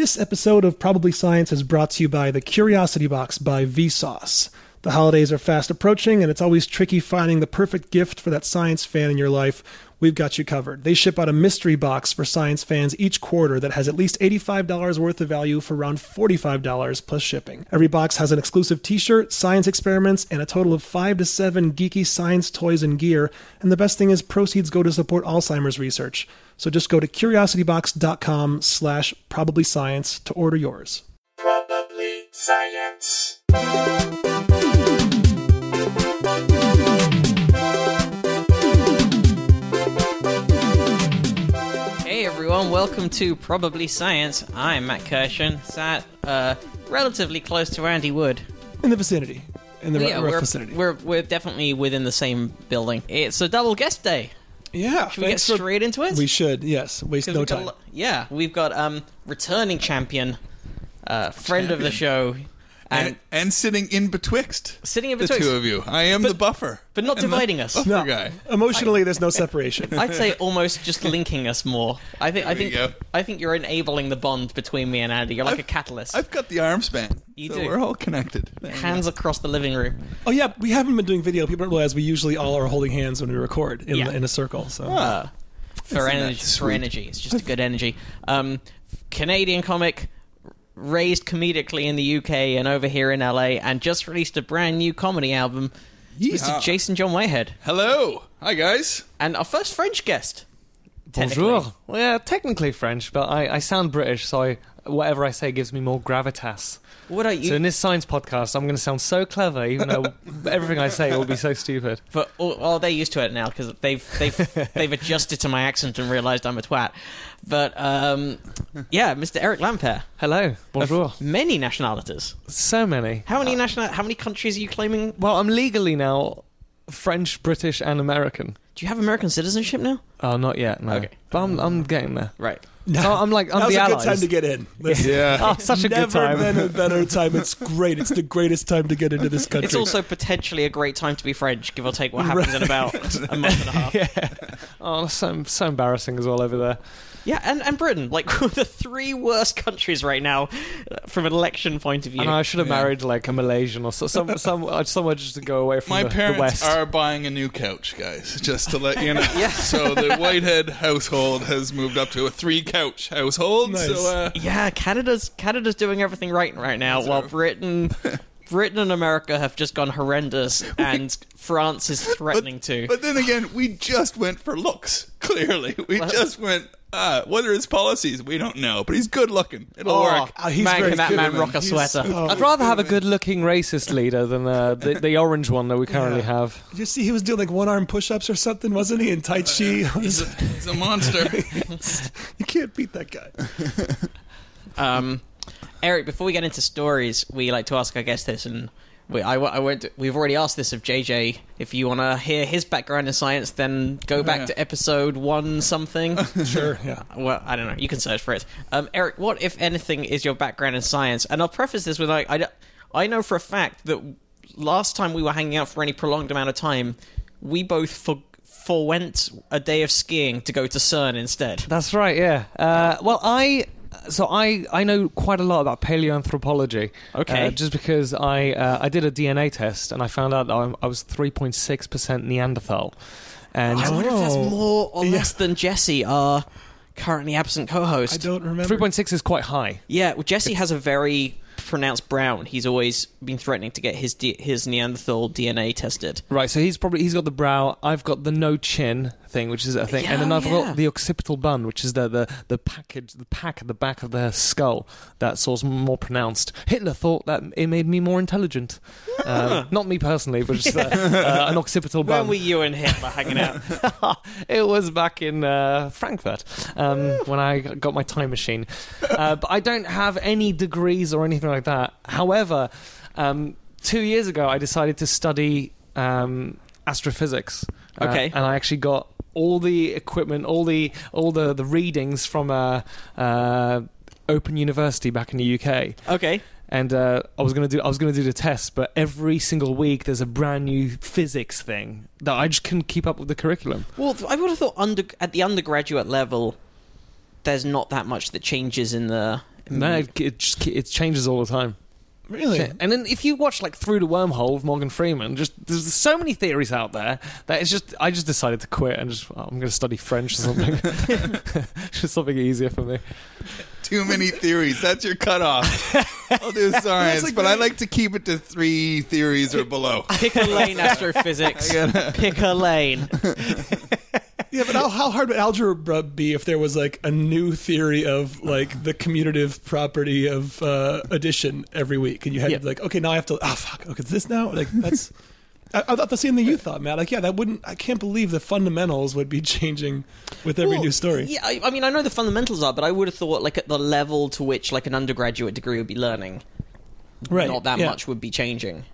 This episode of Probably Science is brought to you by the Curiosity Box by Vsauce. The holidays are fast approaching, and it's always tricky finding the perfect gift for that science fan in your life. We've got you covered. They ship out a mystery box for science fans each quarter that has at least $85 worth of value for around $45 plus shipping. Every box has an exclusive t shirt, science experiments, and a total of five to seven geeky science toys and gear. And the best thing is, proceeds go to support Alzheimer's research. So just go to curiositybox.com slash probably science to order yours. Probably science. Welcome to Probably Science. I'm Matt Kirshen, sat uh, relatively close to Andy Wood. In the vicinity. In the yeah, rough we're, vicinity. we're we're definitely within the same building. It's a double guest day. yeah. Should we get for- straight into it? We should, yes. Waste no we've got time. yeah, we've got um returning champion, uh, friend of the show, and, and, and sitting in betwixt sitting in betwixt the two of you. I am the buffer, but not And the dividing us. buffer No, guy. emotionally, there's no separation. I'd say almost just linking us more. I think I There you think go. I think you're enabling the bond between me and Andy. You're like a catalyst. I've got the arm span. You so do. We're all connected. Hands across the living room. oh, yeah, we haven't been doing video. People don't realize we usually all are holding hands when we record in, Yeah. in a circle. So Uh, for Isn't energy, for energy, it's just a good energy. Um, Canadian comic, raised comedically in the UK and over here in LA, and just released a brand new comedy album. It's Mr. Jason John Whitehead, Hello. Hi, guys. and our first French guest. Bonjour. Well, yeah, technically French, but I, I sound British, so I, whatever I say gives me more gravitas. What are you? So in this science podcast, I'm going to sound so clever, even though everything I say will be so stupid. but oh, they're used to it now because they've they've they've adjusted to my accent and realised I'm a twat. But um, yeah, Mr. Eric Lampaert. Hello. Bonjour. Many nationalities. So many. How many national? How many countries are you claiming? Well, I'm legally now French, British, and American. Do you have American citizenship now? Oh, not yet, no. Okay. But I'm, I'm getting there. Right. So I'm like, I'm now's the a good time to get in. Listen, Yeah. Oh, such a Never good time. been a better time. It's great. It's the greatest time to get into this country. It's also potentially a great time to be French, give or take what happens in about a month and a half. Yeah, yeah. Oh, so, so embarrassing as well over there. And, and Britain, like the three worst countries right now uh, from an election point of view. And I should have Yeah. married like a Malaysian or so, some, some, uh, somewhere just to go away from My the, the parents West. are buying a new couch, guys. Just to let you know. Yeah. So the Whitehead household has moved up to a three-couch household. Nice. So uh, yeah, Canada's Canada's doing everything right right now, while Britain. Britain and America have just gone horrendous, and France is threatening to. But then again, we just went for looks. Clearly, we Well- just went. Uh, what are his policies? We don't know, but he's good looking. It'll oh, work. Uh, he's man, very can that good man at it. rock a He's- sweater? oh. I'd rather have a good-looking racist leader than uh, the, the orange one that we currently Yeah. have. Did you see he was doing like one arm push ups or something, wasn't he? In Tai Chi. He's a, he's a monster. you can't beat that guy. Um, Eric, before we get into stories, we like to ask our guests this, and we, I, I won't. We've already asked this of JJ. If you want to hear his background in science, then go back yeah. to episode one something. Sure, yeah. well, I don't know. You can search for it. Um, Eric, what if anything is your background in science? And I'll preface this with like, I, d- I know for a fact that last time we were hanging out for any prolonged amount of time, we both for, forwent a day of skiing to go to CERN instead. That's right. Yeah. Uh, well, I so I I know quite a lot about paleoanthropology. Okay. Uh, just because I uh, I did a DNA test and I found out that I, I was three point six percent Neanderthal. And I wonder if that's Oh. more or Yeah. less than Jesse, our currently absent co-host. I don't remember. three point six is quite high. Yeah, well, Jesse has a very pronounced brown. He's always been threatening to get his D- his Neanderthal DNA tested. Right, so he's probably he's got the brow. I've got the no chin thing, which is a thing, Yeah, and then I've yeah. got the occipital bun, which is the the the package, the pack at the back of the skull that's sort of more pronounced. Hitler thought that it made me more intelligent. Um, not me personally, but just uh, uh, an occipital bun. When were you and Hitler hanging out? it was back in uh, Frankfurt um, when I got my time machine. Uh, but I don't have any degrees or anything like that. However, um, two years ago, I decided to study um, astrophysics. Uh, Okay. and I actually got all the equipment, all the all the, the readings from uh, uh, Open University back in the UK okay. and uh, I was gonna do I was gonna do the test, but every single week there's a brand new physics thing that I just couldn't keep up with the curriculum. Well, I would have thought under at the undergraduate level, there's not that much that changes in the No, it, it just it changes all the time. Really? And then if you watch like Through the Wormhole with Morgan Freeman, just there's so many theories out there that it's just I just decided to quit and just oh, I'm going to study French or something. just something easier for me. Too many theories. That's your cutoff. I'll do science, like but I like to keep it to three theories or below. Pick a lane, astrophysics. Pick a lane. Yeah, but how, how hard would algebra be if there was like a new theory of like the commutative property of uh, addition every week, and you had Yeah. to be like, okay, now I have to. Ah, fuck. Okay, it's this now. Like that's. I, I thought the same thing you thought, Matt. Like, yeah, that wouldn't. I can't believe the fundamentals would be changing with every Well, new story. Yeah, I, I mean, I know the fundamentals are, but I would have thought like at the level to which like an undergraduate degree would be learning, right. not that yeah. much would be changing.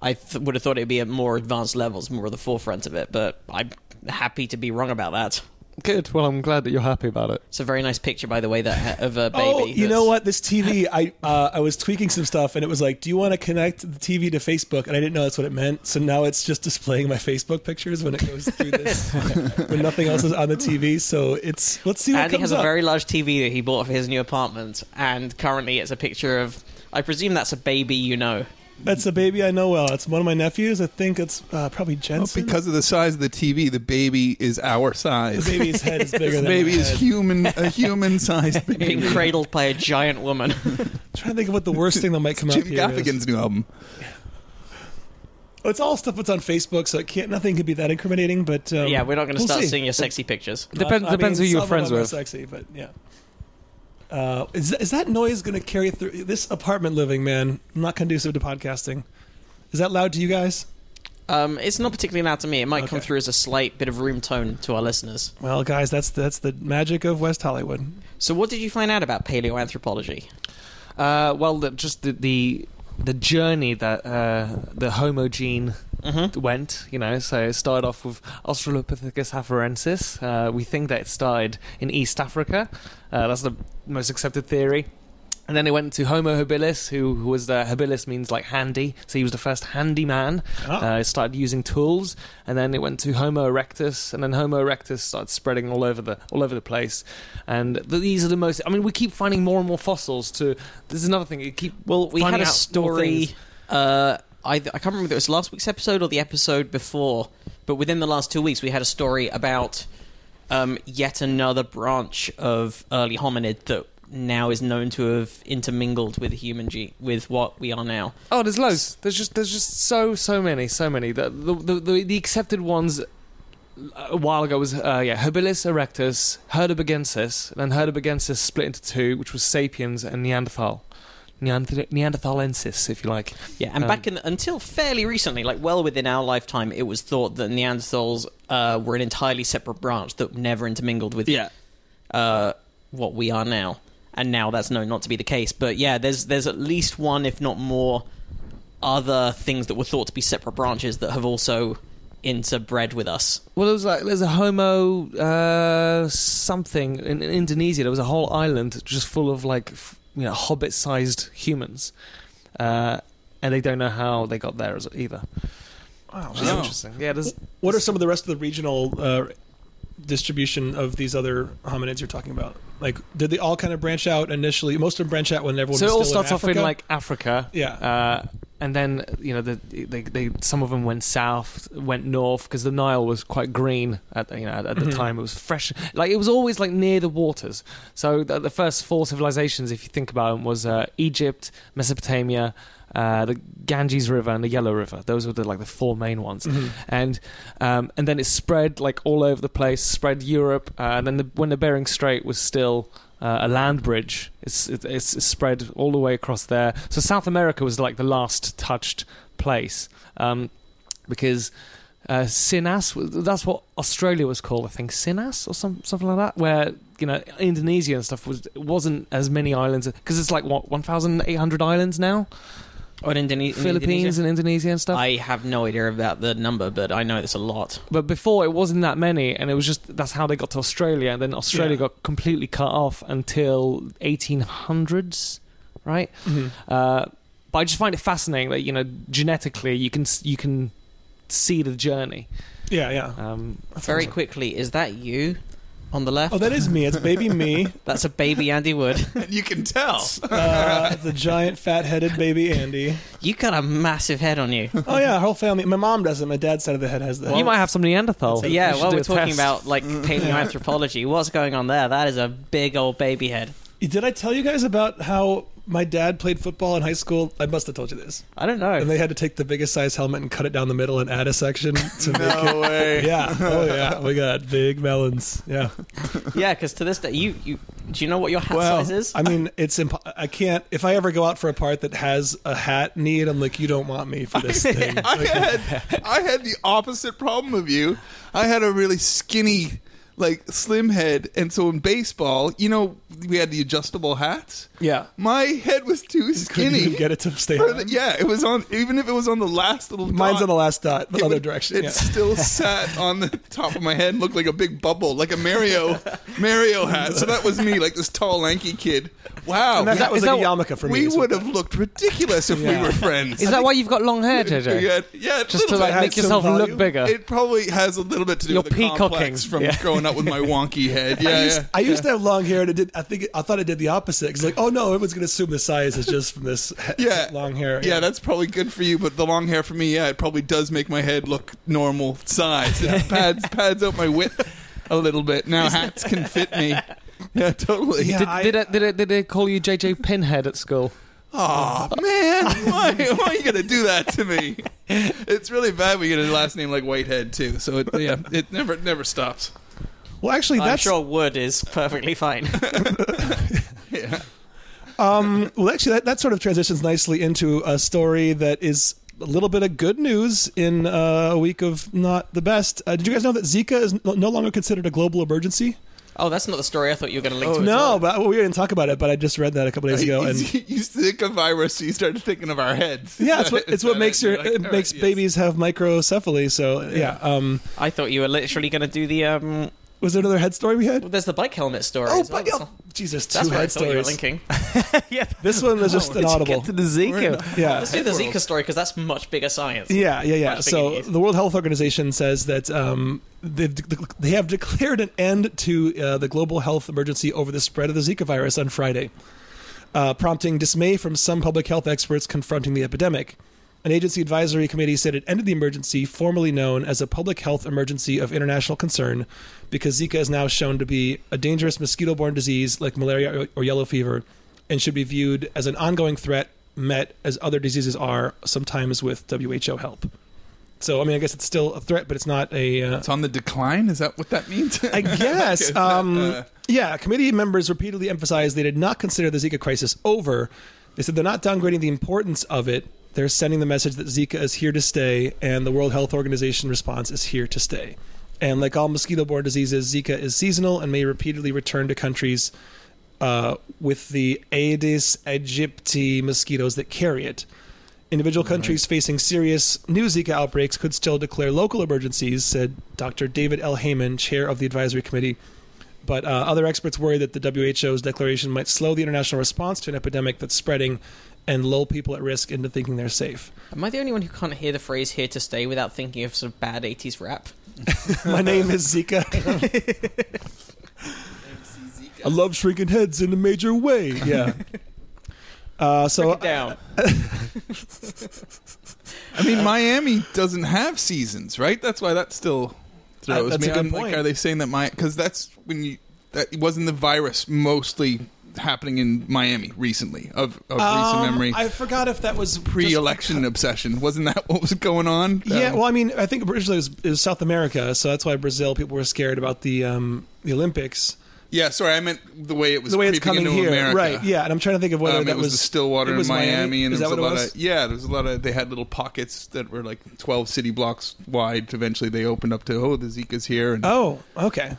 I th- would have thought it'd be at more advanced levels, more at the forefront of it. But I'm happy to be wrong about that. Good. Well, I'm glad that you're happy about it. It's a very nice picture, by the way, that of a baby. Oh, you that's- know what? This TV, I uh, I was tweaking some stuff, and it was like, "Do you want to connect the TV to Facebook?" And I didn't know that's what it meant. So now it's just displaying my Facebook pictures when it goes through this, when nothing else is on the TV. So it's let's see what Andy comes has up. a very large TV that he bought for his new apartment, and currently it's a picture of. I presume that's a baby you know. That's a baby I know well. It's one of my nephews. I think it's uh, probably Well, Jensen. because of the size of the TV, the baby is our size. the baby's head is bigger than The than baby my is head. human, a human-sized Being cradled by a giant woman. trying to think of what the worst thing that might come Jim up here. is. Gaffigan's new album. It's all stuff that's on Facebook, so it can't. Nothing could be that incriminating. But um, yeah, we're not going to we'll start see. seeing your sexy pictures. Depends I depends mean, who you're some of friends them are with. Sexy, but yeah. Uh, is that, is that noise going to carry through this apartment living? Man, not conducive to podcasting. Is that loud to you guys? Um, it's not particularly loud to me. It might come through as a slight bit of room tone to our listeners. Well, guys, that's that's the magic of West Hollywood. So, what did you find out about paleoanthropology? Uh, well, the, just the, the the journey that uh, the Homo gene Mm-hmm. went. You know, so it started off with Australopithecus afarensis. Uh, we think that it started in East Africa. Uh, that's the most accepted theory. And then it went to Homo habilis, who, who was the habilis means like handy, so he was the first handy man. Ah. Uh, started using tools, and then it went to Homo erectus, and then Homo erectus started spreading all over the all over the place. And th these are the most. I mean, we keep finding more and more fossils. To this is another thing. You keep Well, we had a story. Uh, I, I can't remember if it was last week's episode or the episode before, but within the last two weeks, we had a story about um, yet another branch of early hominid that now is known to have intermingled with human ge- with what we are now. Oh, there's loads. There's just there's just so so many, so many. The the the, the, the accepted ones a while ago was uh, yeah Habilis erectus, Heidelbergensis, and then Heidelbergensis split into two, which was Sapiens and Neanderthal. Neanderth- Neanderthalensis, if you like. Yeah, and Um, back in until fairly recently, like well within our lifetime, it was thought that Neanderthals uh, were an entirely separate branch that never intermingled with uh, what we are now. And now that's known not to be the case. But yeah, there's there's at least one, if not more, other things that were thought to be separate branches that have also interbred with us. Well, there was like there's a Homo uh, something in, in Indonesia. There was a whole island just full of like f- you know hobbit-sized humans, uh, and they don't know how they got there either. Wow. Which is Oh. interesting. Yeah, there's What are some of the rest of the regional uh, distribution of these other hominids you're talking about? Like, did they all kind of branch out initially? Most of them branch out when everyone. so it all starts off in like Africa. Yeah. Uh, and then you know the, they, they some of them went south, went north because the Nile was quite green at you know at, at the Mhm. time. It was fresh, like it was always like near the waters. So the, the first four civilizations, if you think about them, was uh, Egypt, Mesopotamia, uh, the Ganges River, and the Yellow River. Those were the like the four main ones. Mhm. And um, and then it spread like all over the place, spread Europe, uh, and then the, when the Bering Strait was still uh, a land bridge, it's, it, it's spread all the way across there. So South America was like the last touched place um, because uh, Sinas. That's what Australia was called, I think, Sinas or some, something like that, where you know Indonesia and stuff was wasn't as many islands because it's like what 1,800 islands now, Or in Indone- in Philippines Indonesia? and Indonesia and stuff. I have no idea about the number, but I know it's a lot. But before it wasn't that many, and it was just that's how they got to Australia, and then Australia Yeah. got completely cut off until 1800s, right? Mhm. Uh, but I just find it fascinating that you know genetically you can you can see the journey. Yeah, yeah. Um, Very awesome. quickly, is that you? On the left. Oh, that is me. It's baby me. That's a baby Andy Wood. And you can tell. Uh, the giant fat-headed baby Andy. you got a massive head on you. Oh yeah, whole family. My mom doesn't. My dad's side of the head has that. you might have some Neanderthal. yeah, We well, we're talking test. about like paleoanthropology. What's going on there? That is a big old baby head. Did I tell you guys about how my dad played football in high school? I must have told you this. I don't know. And they had to take the biggest size helmet and cut it down the middle and add a section to make it. No way. Yeah. Oh yeah. We got big melons. Yeah. yeah, because to this day, you you do you know what your hat Well, size is? I mean, it's imp- I can't. If I ever go out for a part that has a hat need, I'm like, you don't want me for this thing. I had I had the opposite problem of you. I had a really skinny, like slim head, and so in baseball, you know, we had the adjustable hats. Yeah. My head was too Couldn't skinny. even get it to stay for on. the- yeah, it was on. Even if it was on the last little. Mine's dot, on the last dot, the it other would- direction. It yeah. still sat on the top of my head, and looked like a big bubble, like a Mario Mario hat. So that was me, like this tall, lanky kid. Wow, And that, we- hat was is like that a yarmulke for me. we is what would have looked ridiculous if Yeah. we were friends. Is that why you've got long hair, JJ? Yeah, yeah, Just to little like bit. make some yourself volume. look bigger. It probably has a little bit to do You're with the peacocking. complex from Yeah. growing up with my wonky head. I Yeah, used, yeah. I used to have long hair, and it did. I think I thought it did the opposite. Because like, oh no, everyone's going to assume the size is just from this yeah, long hair. Yeah, that's probably good for you, but the long hair for me, yeah, it probably does make my head look normal size. It pads pads out my width a little bit. Now hats can fit me. Yeah, totally. Yeah. Did, I- did, it, did, it, did they call you JJ Pinhead at school? Oh man, why, why are you gonna do that to me? It's really bad. We get a last name like Whitehead too. So it, yeah, it never never stops. Well, actually, I'm that's sure Wood is perfectly fine. Yeah. um. Well, actually, that, that sort of transitions nicely into a story that is a little bit of good news in uh, a week of not the best. Uh, did you guys know that Zika is no, no longer considered a global emergency? oh, that's not the story I thought you were going to link to. no, well. but well, we didn't talk about it. But I just read that a couple days ago, and you, you sick of virus, so you started thinking of our heads. yeah, it's what Is it's what makes it? your You're like, it makes yes. babies have microcephaly. So yeah. Um. I thought you were literally going to do the. um Was there another head story we had? well, There's the bike helmet story. Oh, as well. but, oh, Jesus, two That's I head thought you were stories. linking. yeah. This one was just an audible. Get to the Zika. Yeah. Let's do the Zika story because that's much bigger science. Yeah, yeah, yeah. Much So news. the World Health Organization says that um, they've they have declared an end to uh, the global health emergency over the spread of the Zika virus on Friday, uh, prompting dismay from some public health experts confronting the epidemic. An agency advisory committee said it ended the emergency, formerly known as a public health emergency of international concern, because Zika is now shown to be a dangerous mosquito borne disease like malaria or- yellow fever and should be viewed as an ongoing threat, met as other diseases are, sometimes with WHO help. So, I mean, I guess it's still a threat, but it's not a. Uh, It's on the decline. Is that what that means? I guess. That, um, uh, yeah, committee members repeatedly emphasized they did not consider the Zika crisis over. They said they're not downgrading the importance of it. They're sending the message that Zika is here to stay, and the World Health Organization response is here to stay. And like all mosquito-borne diseases, Zika is seasonal and may repeatedly return to countries uh, with the Aedes aegypti mosquitoes that carry it. Individual countries facing serious new Zika outbreaks could still declare local emergencies, said Dr. David L. Heymann, chair of the advisory committee. But uh, other experts worry that the WHO's declaration might slow the international response to an epidemic that's spreading and lull people at risk into thinking they're safe. Am I the only one who can't hear the phrase "here to stay" without thinking of sort of bad '80s rap? My name is Zika. I love shrinking heads in a major way. Yeah. Uh, so Down. I mean, Miami doesn't have seasons, right? That's why that still throws that's me. a good I'm like, are they saying that my because that's when you that wasn't the virus mostly happening in Miami recently of, of recent Um, memory I forgot if that was pre-election obsession wasn't that what was going on? Yeah, Um, well, I mean, I think originally it was, it was South America, so that's why Brazil people were scared about the um, the Olympics. yeah. Sorry, I meant the way it was the way it's coming into here, America. right? Yeah, and I'm trying to think of whether Um, that it was, the Stillwater it in was Miami, and Is there that was a lot was? of yeah. There was a lot of they had little pockets that were like twelve city blocks wide. Eventually, they opened up to oh, the Zika's here, and Oh, okay.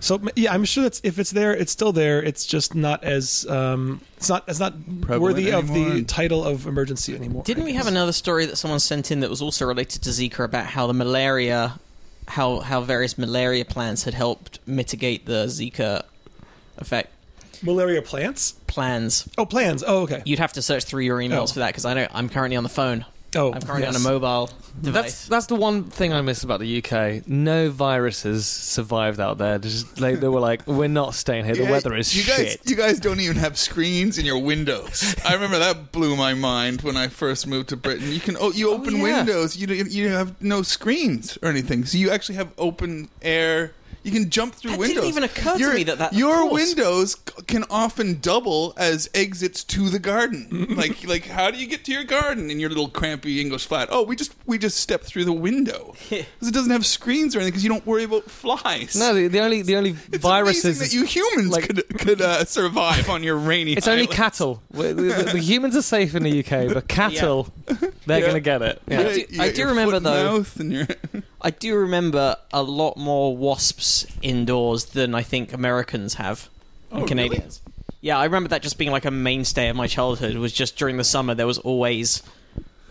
So yeah, I'm sure that's if it's there, it's still there. It's just not as um, it's not it's not Prevalent worthy of the title of emergency anymore. Didn't we have another story that someone sent in that was also related to Zika about how the malaria, how how various malaria plants had helped mitigate the Zika effect? malaria plants? Plans. Oh, plans. Oh, okay. You'd have to search through your emails Oh. for that because I know I'm currently on the phone. Oh, I'm currently yes. on a mobile That's device. that's the one thing I miss about the UK. No viruses survived out there. Just like they were like, we're not staying here. The Yeah, weather is you shit. guys, you guys don't even have screens in your windows. I remember that blew my mind when I first moved to Britain. You can oh, you open yeah. windows. You you have no screens or anything, so you actually have open air. You can jump through windows. That didn't even occur to Your- me that that- your windows can often double as exits to the garden. like like how do you get to your garden in your little crampy English flat? Oh, we just we just step through the window because it doesn't have screens or anything. Because you don't worry about flies. no, the, the only the only It's viruses. that you humans like- could could uh, survive on your rainy. it's only cattle. the, the- the humans are safe in the UK, but cattle, they're Yeah. gonna get it. Yeah. do- You I do your remember, foot and though- mouth and your- I do remember a lot more wasps indoors than I think Americans have and Oh, Canadians. Yeah, I remember that just being like a mainstay of my childhood. Was just during the summer there was always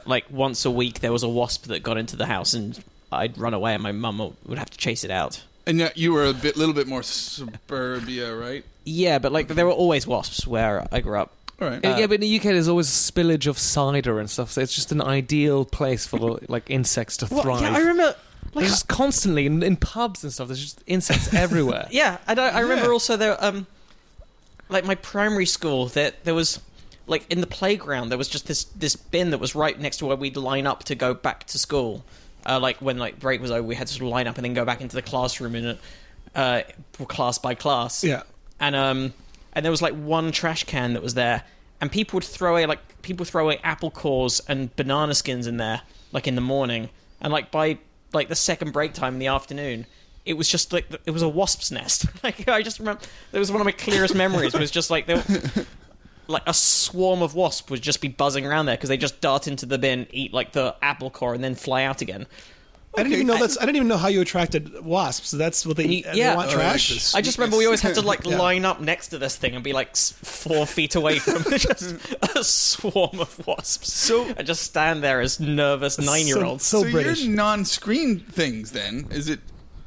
like once a week there was a wasp that got into the house and I'd run away and my mum would have to chase it out. and yet you were a bit, little bit more suburbia, right? Yeah, but like there were always wasps where I grew up. All right. yeah, uh, but in the UK, there's always spillage of cider and stuff, so it's just an ideal place for like insects to thrive. yeah, I remember. Like, There's just constantly in, in pubs and stuff. There's just insects everywhere. Yeah, and I, I remember Yeah. also there, um, like my primary school, that there was, like in the playground, there was just this this bin that was right next to where we'd line up to go back to school. Uh, like when like break was over, we had to sort of line up and then go back into the classroom in uh, class by class. Yeah. and um, and there was like one trash can that was there, and people would throw away like people would throw away apple cores and banana skins in there, like in the morning, and like by like the second break time in the afternoon, it was just like it was a wasp's nest. like I just remember, it was one of my clearest memories. Was just like there, like a swarm of wasps would just be buzzing around there because they just dart into the bin, eat like the apple core, and then fly out again. I didn't even know that's. I didn't even know how you attracted wasps. That's what they eat. Uh, they Yeah. want Oh, trash. like this. I just remember we always had to like Yeah. line up next to this thing and be like s- four feet away from just a swarm of wasps. So- and just stand there as nervous nine-year-olds. So, so British. your non-screen things then is it?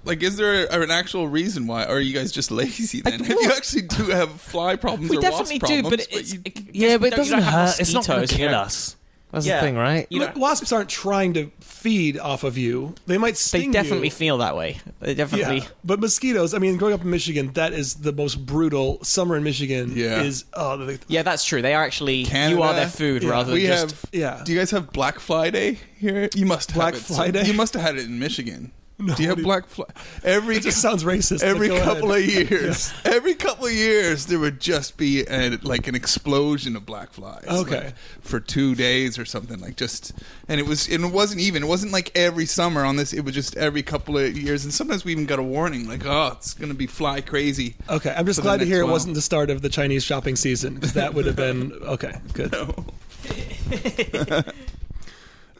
Like, is there a, an actual reason why? Or are you guys just lazy then? if you actually do have fly problems we or definitely wasp do, problems, but it's you, it- Yeah, but you it don't- doesn't have hurt. It's not going mosquitoes, to you kill don't- us. That's Yeah. the thing, right? You Look, know, wasps aren't trying to feed off of you. They might they sting definitely you. feel that way. They definitely. Yeah, but mosquitoes. I mean, growing up in Michigan, that is the most brutal summer in Michigan. Yeah. is uh, oh, they, Yeah, that's true. They are actually Canada, you are their food yeah. rather we than just. have. yeah. Do you guys have Black Fly Day here? You must have Black it. Fly Day? You must have had it in Michigan. No, do you have what do you- Black Fly? Every it just sounds racist. every couple ahead. of years, every couple of years, there would just be a, like an explosion of black flies. Okay. like, for two days or something like just, and it was and it wasn't even. It wasn't like every summer on this. It was just every couple of years, and sometimes we even got a warning like, oh, it's going to be fly crazy. Okay, I'm just glad to next hear it while. wasn't the start of the Chinese shopping season because that would have been okay. Good.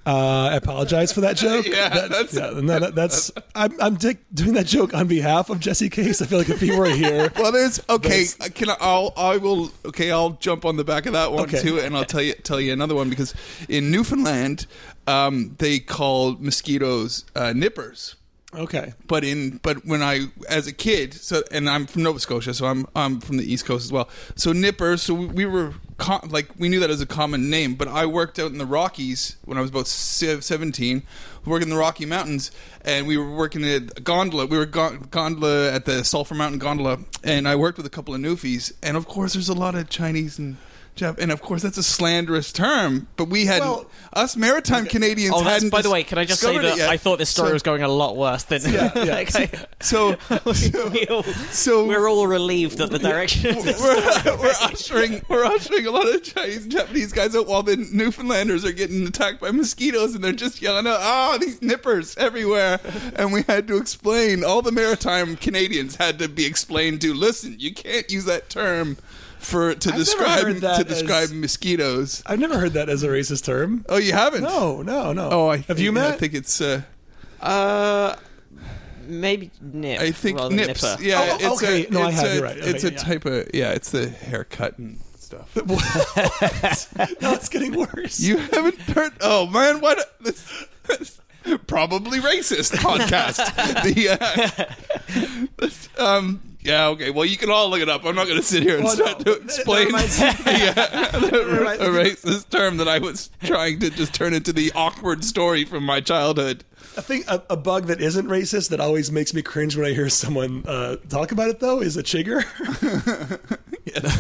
Uh, I apologize for that joke. Yeah, That- that's- yeah, no, that- that's I'm, I'm dick doing that joke on behalf of Jesse Case. I feel like if he were here, Well, there's okay. That's- Can I? I'll I will. Okay, I'll jump on the back of that one Okay. too, and I'll tell you tell you another one because in Newfoundland, um, they call mosquitoes uh, nippers. Okay, but in but when I as a kid, so and I'm from Nova Scotia, so I'm I'm from the East Coast as well. So Nipper, so we, we were co- like we knew that as a common name, but I worked out in the Rockies when I was about 17, working in the Rocky Mountains, and we were working at gondola. We were go- gondola at the Sulphur Mountain Gondola, and I worked with a couple of Newfies, and of course there's a lot of Chinese and. Jap- And of course, that's a slanderous term, but we had Well- us maritime Canadians. Oh, that's, hadn't by the way, can I just say that. I thought this story So- was going a lot worse than. Yeah, yeah. like, I- So, we all, so we're all relieved at the direction. of this. we're, we're ushering we're ushering a lot of Chinese and Japanese guys out while the Newfoundlanders are getting attacked by mosquitoes and they're just yelling out, "Ah, these nippers everywhere!" And we had to explain. All the maritime Canadians had to be explained to. Listen, you can't use that term for to never describe heard that to describe as- mosquitoes. I've never heard that as a racist term. Oh, you haven't? No, no, no. Oh, I have think, you I think it's. Uh, Uh, maybe nip. I think nips. nipper. Yeah, Oh, it's okay. a, No, I it's have, a, you're right. It's Okay, a yeah. type of yeah. It's the haircut and stuff. no, it's getting worse. You haven't heard? Oh man, what? This, this probably racist podcast. the uh, this, um, Yeah, okay. Well, you can all look it up. I'm not going to sit here and Well, start no, to that- that explain reminds- yeah, a racist term that I was trying to just turn into the awkward story from my childhood. I think a, a bug that isn't racist that always makes me cringe when I hear someone uh, talk about it though is a chigger. yeah.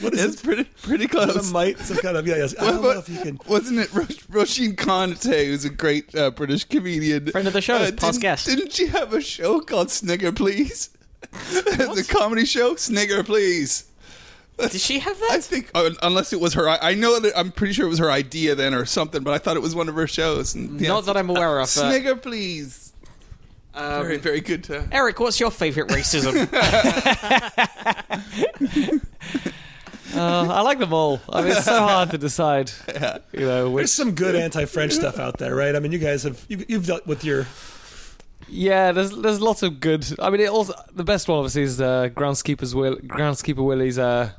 what is It's it? pretty pretty A close. mite, some kind of yeah. Yes. I don't know if you can. Wasn't it Rosh- Roisin Conaty, who's a great uh, British comedian, Friend of the show, past didn't, guest. Didn't she have a show called Snigger Please? it's a comedy show. Snigger Please. Did she have that? I think, uh, unless it was her, I, I know that I'm pretty sure it was her idea then or something, but I thought it was one of her shows. And, yeah, Not that I'm aware of. Snigger, please. Um, very, very good. Uh, Eric, what's your favourite racism? Uh, I like them all. I mean, it's so hard to decide. You know, There's some good anti-French stuff out there, right? I mean, you guys have you, you've dealt with your yeah, there's there's lots of good. I mean, it also the best one obviously is uh, groundskeeper's Will, groundskeeper Willie's uh,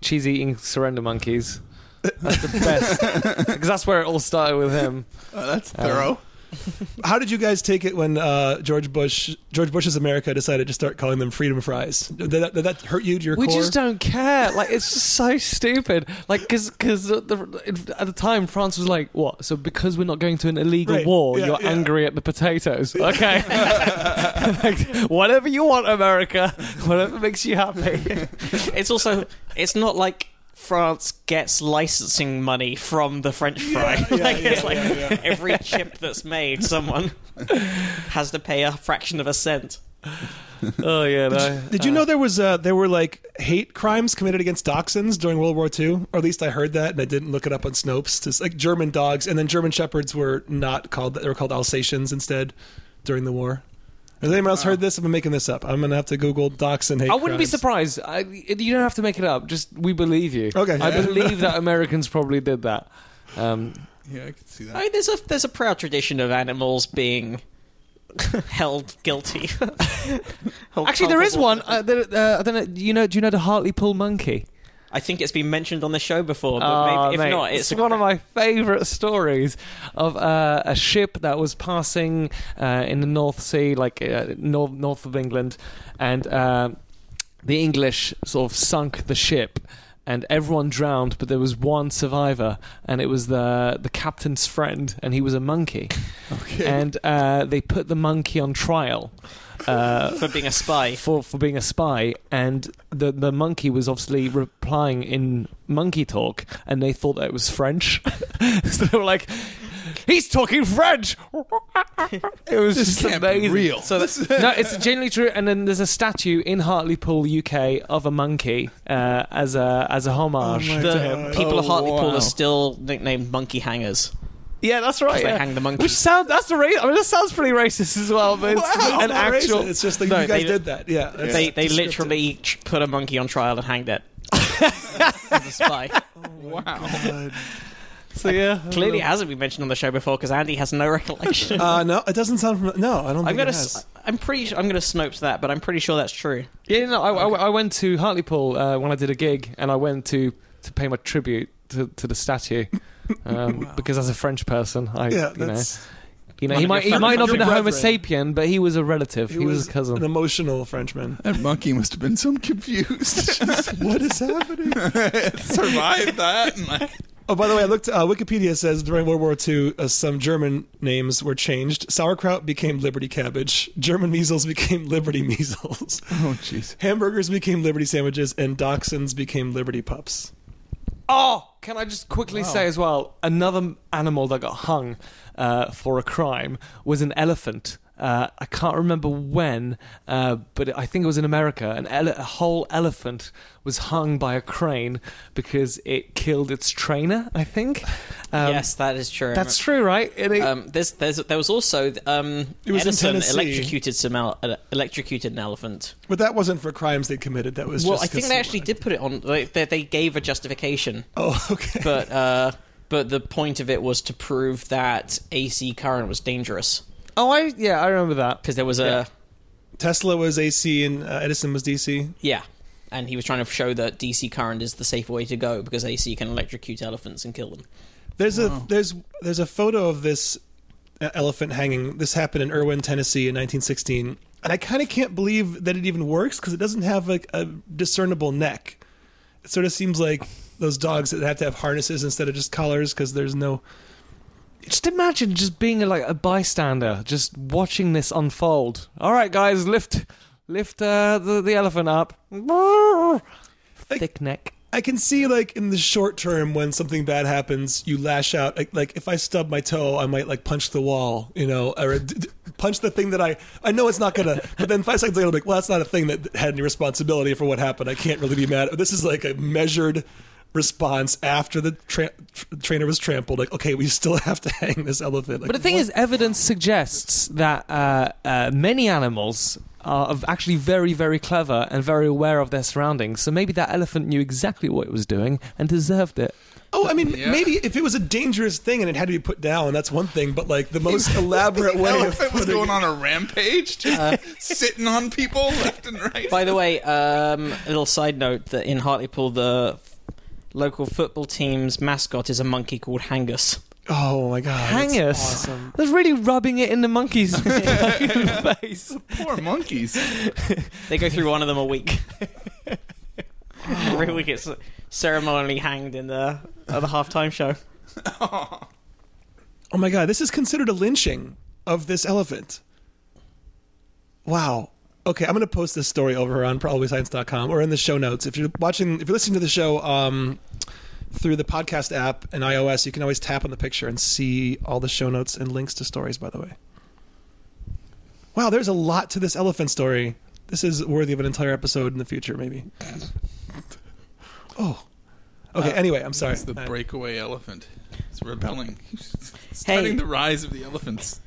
cheese eating surrender monkeys. That's the best because that's where it all started with him. oh, that's thorough. How did you guys take it when uh, George Bush, George Bush's America, decided to start calling them freedom fries? Did that, did that hurt you to your We core? just don't care. Like it's just so stupid. Like because because at the time France was like, what? So because we're not going to an illegal Right. war, Yeah, you're yeah. angry at the potatoes. Okay, Like, whatever you want, America. Whatever makes you happy. it's also it's not like France gets licensing money from the French fry. like it's like every chip that's made, someone has to pay a fraction of a cent. oh yeah, no. Did you know there was uh, there were like hate crimes committed against dachshunds during World War II? Or at least I heard that, and I didn't look it up on Snopes. Just like German dogs, and then German shepherds were not called; they were called Alsatians instead during the war. Has anyone else heard this? I've been making this up. I'm gonna have to Google dachshund hate. I wouldn't be crimes. surprised. I, you don't have to make it up. Just we believe you. Okay. I believe that Americans probably did that. Um, Yeah, I can see that. I mean, there's a there's a proud tradition of animals being held guilty. Held actually, there is culpable. one. Uh, there, uh, I don't know. You know? Do you know the Hartlepool monkey? I think it's been mentioned on the show before, but Oh, maybe, if mate, not, it's, a one of my favourite stories of uh, a ship that was passing uh, in the North Sea, like uh, north north of England, and uh, the English sort of sunk the ship. And everyone drowned, but there was one survivor, and it was the the captain's friend, and he was a monkey. Okay. And uh, they put the monkey on trial. Uh, for being a spy. for for being a spy, and the the monkey was obviously replying in monkey talk, and they thought that it was French. so they were like, "He's talking French." it was this just can't amazing. be real. So that's No, it's genuinely true. And then there's a statue in Hartlepool, UK, of a monkey uh, as a as a homage Oh the him. people of Oh, Hartlepool wow. are still nicknamed monkey hangers. Yeah, that's right. They yeah. hang the monkey. Which sound that's the ra- I mean, that sounds pretty racist as well. But it's It's an actual. racist. It's just like No, you guys they- did that. Yeah, that's they they literally put a monkey on trial and hanged it as a spy. wow. So yeah, Clearly, it hasn't been mentioned on the show before because Andy has no recollection. Uh, no, it doesn't sound from. No, I don't. I'm think gonna. it has. I'm pretty. su- I'm gonna Snopes that, but I'm pretty sure that's true. Yeah, no, I, I, I went to Hartlepool uh, when I did a gig, and I went to to pay my tribute to, to the statue um, because as a French person, I Yeah, you know you know he might he might not fellow- have been a Homo brethren. sapien, but he was a relative. He, was, a cousin. an emotional Frenchman. That monkey must have been so confused. what is happening? Survived that. Like, Oh, by the way, I looked. Uh, Wikipedia says during World War II, uh, some German names were changed. Sauerkraut became Liberty Cabbage. German measles became Liberty Measles. oh jeez. Hamburgers became Liberty Sandwiches, and Dachshunds became Liberty Pups. Oh, can I just quickly say as well? Another animal that got hung uh, for a crime was an elephant. Uh, I can't remember when, uh, but I think it was in America. An ele- a whole elephant was hung by a crane because it killed its trainer. I think. Um, yes, that is true. that's true, right? It- Um, there's, there's, there was also um, It was Edison Tennessee. electrocuted some el- uh, electrocuted an elephant. But that wasn't for crimes they committed. That was Well, just I think they actually did put it on. Like, they, they gave a justification, Oh, okay. but uh, but the point of it was to prove that AC current was dangerous oh, I yeah, I remember that. because there was a Yeah. Tesla was AC and uh, Edison was DC. yeah. And he was trying to show that DC current is the safer way to go because AC can electrocute elephants and kill them. There's a there's there's a photo of this uh, elephant hanging. This happened in Erwin, Tennessee, in 1916. and I kind of can't believe that it even works because it doesn't have like a discernible neck. It sort of seems like those dogs that have to have harnesses instead of just collars because there's no. Just imagine just being like a bystander, just watching this unfold. All right, guys, lift, lift uh, the the elephant up. Thick neck. I can see like in the short term when something bad happens, you lash out. Like, like if I stub my toe, I might like punch the wall, you know, or d- d- punch the thing that I I know it's not gonna. But then five seconds later, I'm like, well, that's not a thing that had any responsibility for what happened. I can't really be mad. This is like a measured response after the tra- trainer was trampled. Like, okay, we still have to hang this elephant. Like, But the thing what- is, evidence suggests that uh, uh, many animals are actually very, very clever and very aware of their surroundings. So maybe that elephant knew exactly what it was doing and deserved it. Oh, I mean, Yeah. maybe if it was a dangerous thing and it had to be put down, that's one thing. But like the most elaborate way of Elephant was going on a rampage, just sitting on people left and right. By the way, um, a little side note that in Hartlepool, the f- local football team's mascot is a monkey called Hangus. Oh my god, that's Hangus. awesome. That's really rubbing it in the monkey's fucking face. Poor monkeys. They go through one of them a week. Every week it's ceremonially hanged in the at the halftime show. Oh my god, this is considered a lynching of this elephant. Wow. Okay, I'm going to post this story over on probablyscience.com or in the show notes. If you're watching, if you're listening to the show um, through the podcast app and iOS, you can always tap on the picture and see all the show notes and links to stories. By the way, wow, there's a lot to this elephant story. This is worthy of an entire episode in the future, maybe. Oh, okay. anyway, I'm sorry. It's the I- breakaway elephant. It's rebelling. It's Hey. The rise of the elephants.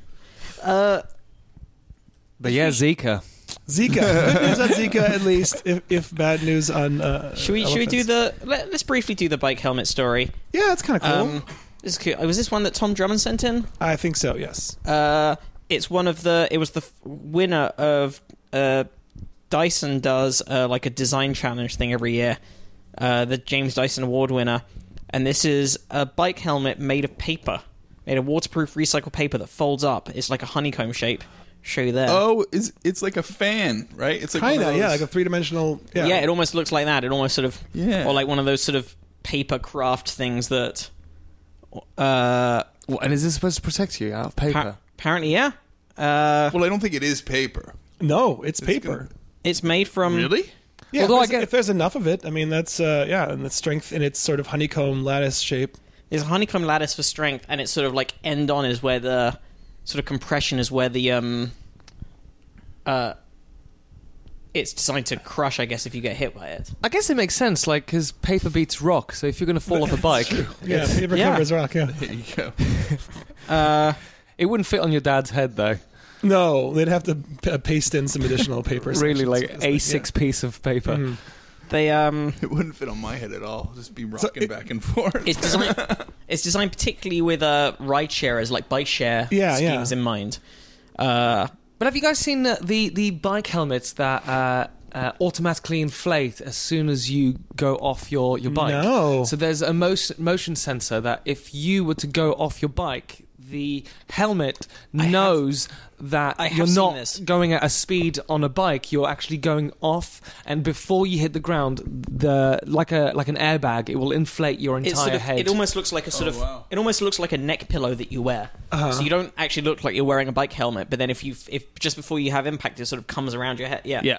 Uh, But yeah, Zika. Zika. Good news on Zika, at least. If, if bad news on. Uh, should we should we do the let, let's briefly do the bike helmet story. Yeah, that's kind of cool. Um, this is cute. Was this one that Tom Drummond sent in? I think so. Yes. Uh, it's one of the. It was the f- winner of. Uh, Dyson does uh, like a design challenge thing every year. Uh, the James Dyson Award winner, and this is a bike helmet made of paper, made of waterproof recycled paper that folds up. It's like a honeycomb shape. Show you there. Oh, it's, it's like a fan, right? It's like one of Kinda. Yeah, like a three dimensional. Yeah. yeah. it almost looks like that. It almost sort of, Yeah. or like one of those sort of paper craft things that. Uh, What, and is this supposed to protect you out of paper? pa- apparently, yeah. Uh, Well, I don't think it is paper. no, it's, It's paper. gonna- it's made from Really? Yeah. Although if, there's, get- if there's enough of it, I mean, that's uh, yeah, and the strength in its sort of honeycomb lattice shape. There's a honeycomb lattice for strength, and it's sort of like end on is where the sort of compression is where the um uh it's designed to crush, I guess, if you get hit by it. I guess it makes sense, like, because paper beats rock, so if you're going to fall off a bike, Yeah, paper Yeah. covers rock. Yeah. There you go. Uh, it wouldn't fit on your dad's head, though. No, they'd have to p- uh, paste in some additional paper. really, like for this thing, A6 piece of paper. yeah. They um It wouldn't fit on my head at all. Just be So rocking it- back and forth. it's designed it's designed particularly with uh ride sharers like bike share Yeah, yeah. schemes in mind. Uh But have you guys seen the the, the bike helmets that uh, uh, automatically inflate as soon as you go off your, your bike? No. So there's a motion, motion sensor that if you were to go off your bike, the helmet have- knows that you're not this. going at a speed on a bike. You're actually going off, and before you hit the ground, the like a like an airbag, it will inflate your entire sort of, head. it almost looks like a sort Oh, of wow. it almost looks like a neck pillow that you wear. Uh-huh. So you don't actually look like you're wearing a bike helmet, but then if you if just before you have impact, it sort of comes around your head. Yeah. yeah.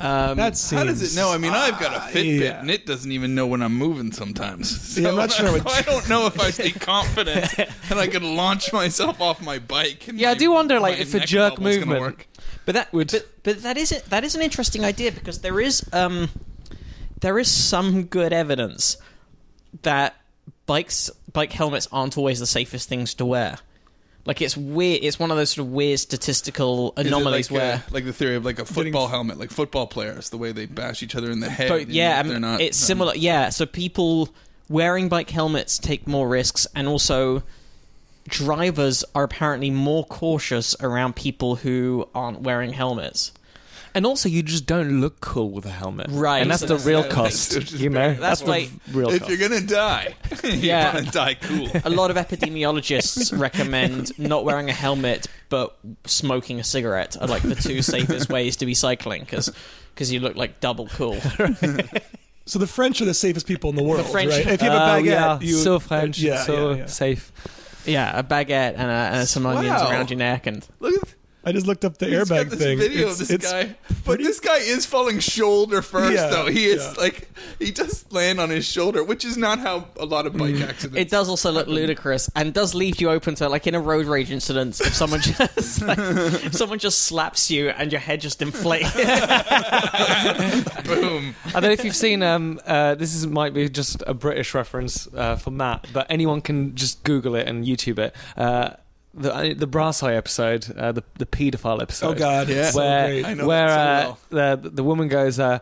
Um, That seems, How does it know? I mean, I've got a Fitbit, yeah. and it doesn't even know when I'm moving sometimes. Yeah, I'm not sure what- I don't know if I stay confident that I could launch myself off my bike. And Yeah, I do wonder, like, if a jerk movement- work. But that would- but, but that is it. That is an interesting idea because there is um there is some good evidence that bikes bike helmets aren't always the safest things to wear. Like it's weird. It's one of those sort of weird statistical anomalies like, where. uh, like the theory of like a football helmet, like football players, the way they bash each other in the head. but yeah, I they're mean, not. it's um, similar. Yeah, so people wearing bike helmets take more risks, and also drivers are apparently more cautious around people who aren't wearing helmets. And also, you just don't look cool with a helmet, Right, And that's so the that's real the- cost, that's you know. very- That's the why- real If cost. you're gonna die, Yeah. want to die cool. A lot of epidemiologists recommend not wearing a helmet but smoking a cigarette are like the two safest ways to be cycling because you look like double cool. So the French are the safest people in the world, French- right? If you have a Uh, baguette, yeah, you so French, yeah, so yeah, yeah. safe. Yeah, a baguette and, a, and some onions Wow. around your neck and Look at I just looked up the he's airbag got this thing. video It's- of this it's guy, but this guy is falling shoulder first. Yeah, though he is yeah. like he does land on his shoulder, which is not how a lot of bike accidents. it does also look ludicrous and does leave you open to like in a road rage incident if someone just like, if someone just slaps you and your head just inflates. Boom. I don't know if you've seen. Um, uh, this is might be just a British reference uh, for Matt, but anyone can just Google it and YouTube it. Uh, the uh, the Brass Eye episode, uh, the the paedophile episode. oh god, Yeah. it's so where great. I know where so uh, the the woman goes, uh,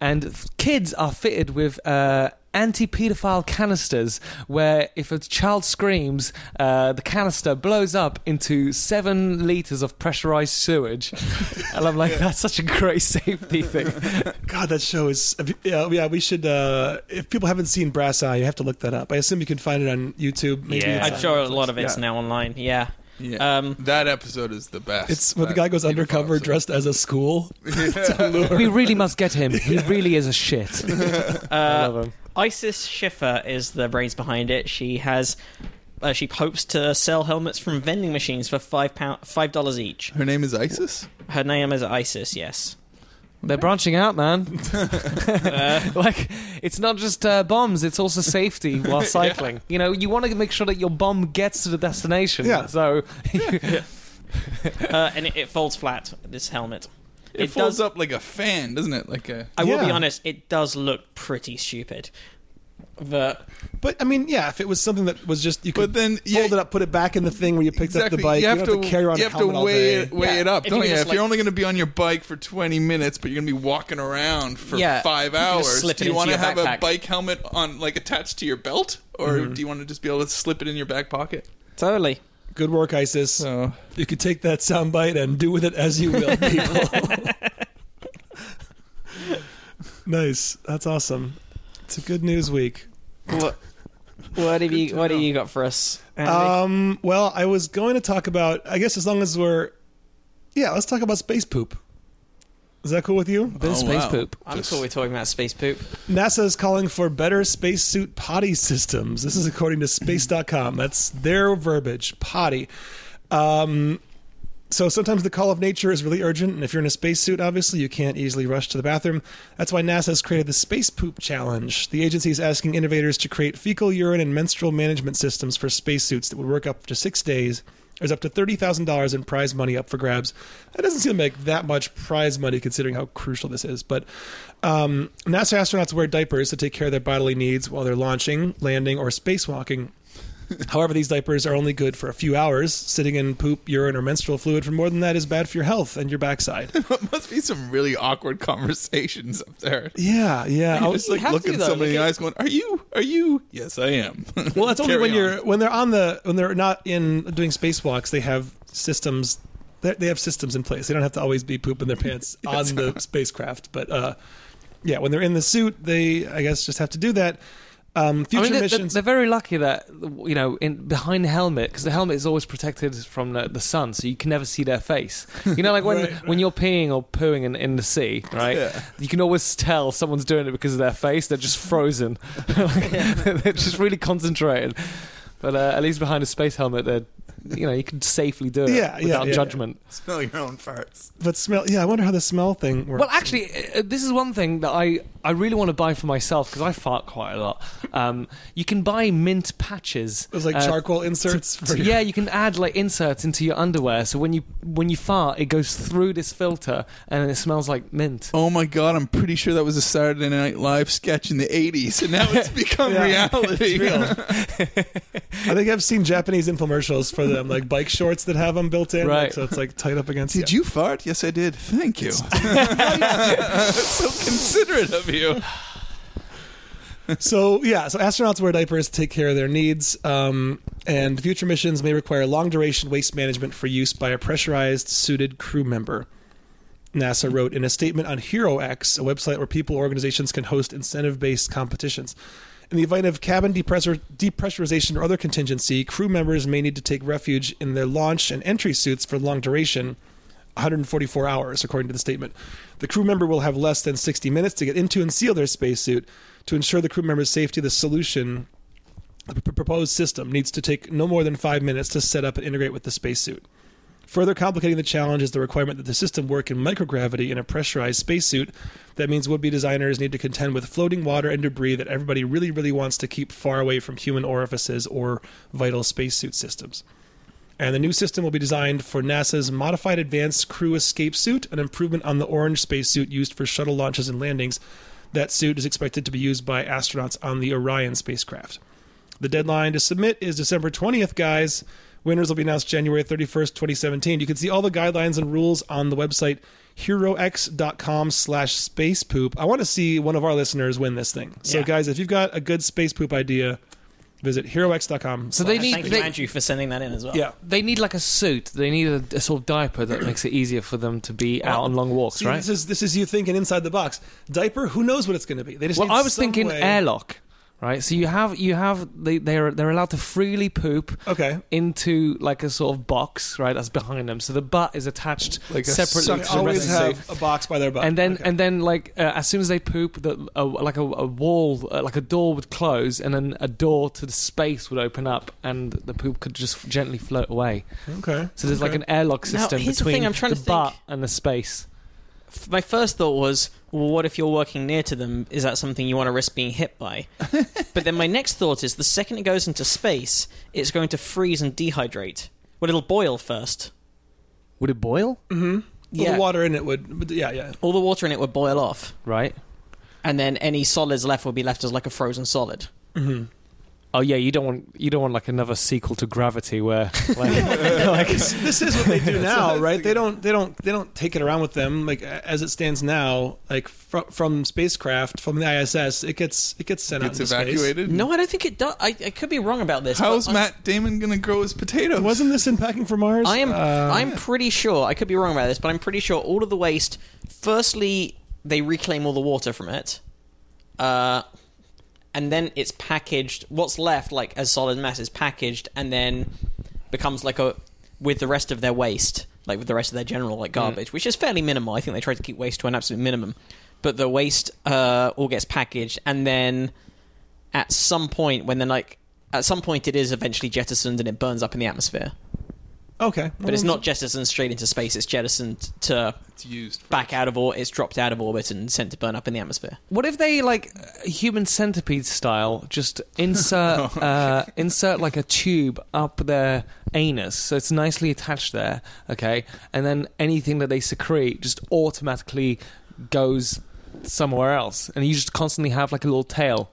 and kids are fitted with uh, anti-pedophile canisters, where if a child screams, uh, the canister blows up into seven liters of pressurized sewage, and I'm like, that's such a great safety thing. God, that show is. Yeah, yeah. We should. Uh, if people haven't seen Brass Eye, you have to look that up. I assume you can find it on YouTube. Maybe Yeah. it's I'm sure a lot of it's Yeah. now online. Yeah. Yeah, Um, that episode is the best. It's when the guy goes undercover episode. dressed as a school. to lure- we really must get him. He really is a shit. I love him. Isis Shiffer is the brains behind it. She has. Uh, she hopes to sell helmets from vending machines for five pound, five dollars each. Her name is Isis. Her name is Isis. Yes. They're branching out, man. like, it's not just uh, bombs; it's also safety while cycling. You know, you want to make sure that your bomb gets to the destination. Yeah. So, Uh, and it, it folds flat. This helmet. It, It folds does- up like a fan, doesn't it? Like a. I will be honest. It does look pretty stupid. But But I mean, yeah, if it was something that was just you could But then yeah, fold it up, put it back in the thing where you picked up the bike. You have, don't to, have to carry around you a have to helmet all weigh day. it, weigh Yeah, it up, if don't you you? just, If like- you're only going to be on your bike for 20 minutes, but you're going to be walking around for Yeah, five you can just hours, slip do you want to your have a bike helmet on, like attached to your belt, or Mm-hmm. do you want to just be able to slip it in your back pocket? totally. Good work, Isis. So You can take that soundbite and do with it as you will, people. nice. That's awesome. It's a good news week. What? What have you? What have you got for us? Andy? Um, well, I was going to talk about. I guess as long as we're, yeah, let's talk about space poop. Is that cool with you? bit of Oh, space wow. poop. I'm Just- cool with talking about space poop. NASA is calling for better spacesuit potty systems. This is according to space.com. That's their verbiage, potty. Um, so sometimes the call of nature is really urgent, and if you're in a spacesuit, obviously, you can't easily rush to the bathroom. That's why NASA has created the Space Poop Challenge. The agency is asking innovators to create fecal, urine, and menstrual management systems for spacesuits that would work up to six days. There's up to $30,000 in prize money up for grabs. That doesn't seem like that much prize money considering how crucial this is. But um, NASA astronauts wear diapers to take care of their bodily needs while they're launching, landing, or spacewalking. However, these diapers are only good for a few hours. Sitting in poop, urine, or menstrual fluid for more than that is bad for your health and your backside. must be some really awkward conversations up there. yeah, yeah. I just was- like have looking to, though. somebody in the Look eyes, going, "Are you? Are you? Yes, I am." well, that's only Carry when on. you're when they're on the when they're not in doing spacewalks. They have systems. They they have systems in place. They don't have to always be pooping their pants on the spacecraft. But uh, yeah, when they're in the suit, they I guess just have to do that. Um, I mean, they're, they're, missions. they're very lucky that you know, in behind the helmet, because the helmet is always protected from the, the sun, so you can never see their face. You know, like when Right, when you're peeing or pooing in, in the sea, right? Yeah. You can always tell someone's doing it because of their face. They're just frozen. they're just really concentrated. But uh, at least behind a space helmet, they're you know you can safely do it Yeah, yeah, without yeah, judgment. Smell your own farts. but smell. Yeah, I wonder how the smell thing works. Well, actually, uh, this is one thing that I, I really want to buy for myself because I fart quite a lot. Um, you can buy mint patches. it was like uh, charcoal inserts. to- for your- yeah, you can add like inserts into your underwear, so when you when you fart, it goes through this filter and it smells like mint. Oh my god, I'm pretty sure that was a Saturday Night Live sketch in the 80s, and now it's become Yeah, reality. I think I've seen Japanese infomercials for them, like bike shorts that have them built in. Right. like, so it's like tight up against. Did yeah. you fart? Yes, I did. Thank you. So considerate of you. So yeah, so astronauts wear diapers to take care of their needs, um, and future missions may require long duration waste management for use by a pressurized, suited crew member. NASA wrote in a statement on HeroX, a website where people organizations can host incentive based competitions. In the event of cabin depressor, depressurization or other contingency, crew members may need to take refuge in their launch and entry suits for long duration, 144 hours, according to the statement. The crew member will have less than 60 minutes to get into and seal their spacesuit. To ensure the crew member's safety, the solution, the p- proposed system, needs to take no more than five minutes to set up and integrate with the spacesuit. Further complicating the challenge is the requirement that the system work in microgravity in a pressurized spacesuit. That means would be designers need to contend with floating water and debris that everybody really, really wants to keep far away from human orifices or vital spacesuit systems. And the new system will be designed for NASA's Modified Advanced Crew Escape Suit, an improvement on the orange spacesuit used for shuttle launches and landings. That suit is expected to be used by astronauts on the Orion spacecraft. The deadline to submit is December 20th, guys. Winners will be announced January 31st, 2017. You can see all the guidelines and rules on the website herox.com slash space poop. I want to see one of our listeners win this thing. So, Yeah. guys, if you've got a good space poop idea, visit herox.com. So they need Thank you, they, Andrew, for sending that in as well. Yeah. they need like a suit. They need a, a sort of diaper that makes it easier for them to be out on long walks, See, right? This is this is you thinking inside the box. Diaper, who knows what it's going to be? They just Well, need I was some thinking way- airlock, right? So you have you have they they're they're allowed to freely poop Okay. into like a sort of box, right? That's behind them. So the butt is attached Like a separately So to the always rest of have a box by their butt. and then Okay. and then like uh, as soon as they poop, the uh, like a, a wall, uh, like a door would close, and then a door to the space would open up, and the poop could just gently float away. okay. So there's like an airlock Now, system here's the between thing, I'm trying to butt think- and the space. F- My first thought was, well, what if you're working near to them? Is that something you want to risk being hit by? but then my next thought is, the second it goes into space, it's going to freeze and dehydrate. Well, it'll boil first. Would it boil? Mm-hmm. Well, Yeah. the water in it would. would- Yeah, yeah. All the water in it would boil off, Right. and then any solids left would be left as like a frozen solid. Mm-hmm. Oh yeah, you don't want you don't want like another sequel to Gravity where like, like this is what they do now, right? They don't, they don't, they don't take it around with them. Like as it stands now, like fr- from spacecraft from the ISS, it gets it gets sent out It's into space. evacuated. No, I don't think it does. I, I could be wrong about this. How's but Matt Damon gonna grow his potatoes? Wasn't this in Packing for Mars? I am. Uh, I'm pretty sure. I could be wrong about this, but I'm pretty sure all of the waste. Firstly, they reclaim all the water from it, uh, and then it's packaged. What's left, like as solid mass, is packaged and then becomes like a with the rest of their waste, like with the rest of their general like garbage, which is fairly minimal. I think they try to keep waste to an absolute minimum, but the waste uh, all gets packaged and then at some point when they're like. At some point, it is eventually jettisoned and it burns up in the atmosphere. Okay, But it's not jettisoned straight into space. It's jettisoned to It's used. back out of orbit. It's dropped out of orbit and sent to burn up in the atmosphere. What if they like human centipede style just insert uh, insert like a tube up their anus so it's nicely attached there, okay? And then anything that they secrete just automatically goes somewhere else and you just constantly have like a little tail.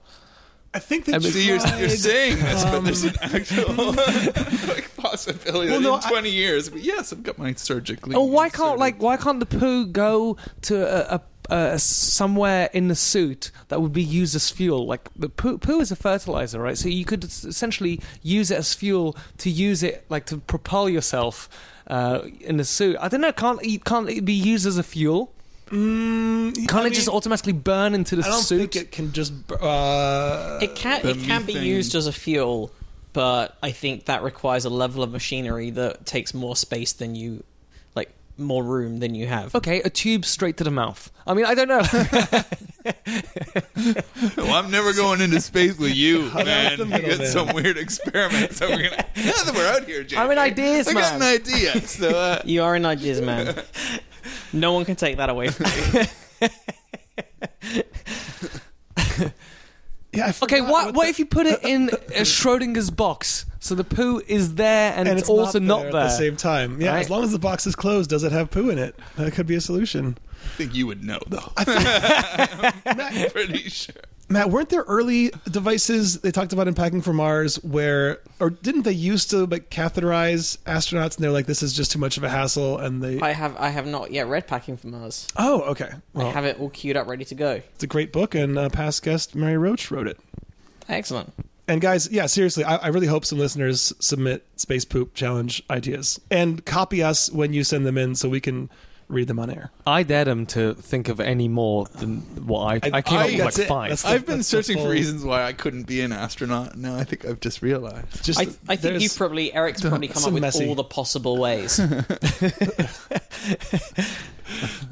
I think they I mean, So you're, tried- you're saying this, but there's an um, actual like, possibility Well, that no, in 20 years, but yes, I've got my surgically. Oh, why can't like why can't the poo go to a, a, a somewhere in the suit that would be used as fuel? Like the poo, poo is a fertilizer, right? So you could essentially use it as fuel to use it like to propel yourself uh, in the suit. I don't know. Can't it- can't it be used as a fuel? Mm, Can't I it just automatically burn into the I don't suit? think it can just. Uh, It can the it can be methane. used as a fuel, but I think that requires a level of machinery that takes more space than you, like more room than you have. Okay, a tube straight to the mouth. I mean, I don't know. Well, I'm never going into space with you, man. the You middle, got man. some weird experiments that we're gonna. Now that we're out here, Jake. I'm an ideas man. I got an idea. So, uh, You are an ideas man. no one can take that away from you. yeah, Okay, forgot what what the- if you put it in a Schrodinger's box so the poo is there and, and it's, also not there? at the same time. Yeah, Right. as long as the box is closed, does it have poo in it? That could be a solution. I think you would know, though. Matt, I'm pretty sure. Matt, weren't there early devices they talked about in Packing for Mars where, or didn't they used to like catheterize astronauts and they're like, this is just too much of a hassle, and they. I have I have not yet read Packing for Mars. oh, okay. Well, I have it all queued up, ready to go. it's a great book, and uh, past guest Mary Roach wrote it. Excellent. And guys, yeah, seriously, I, I really hope some listeners submit space poop challenge ideas and copy us when you send them in, so we can read them on air. I dared him to think of any more than what I. I, came I- up with like it. five. That's the- I've been that's the searching for full- reasons why I couldn't be an astronaut. Now I think I've just realized. Just I, I think there's- you've probably Eric's probably come up some with messy. all the possible ways.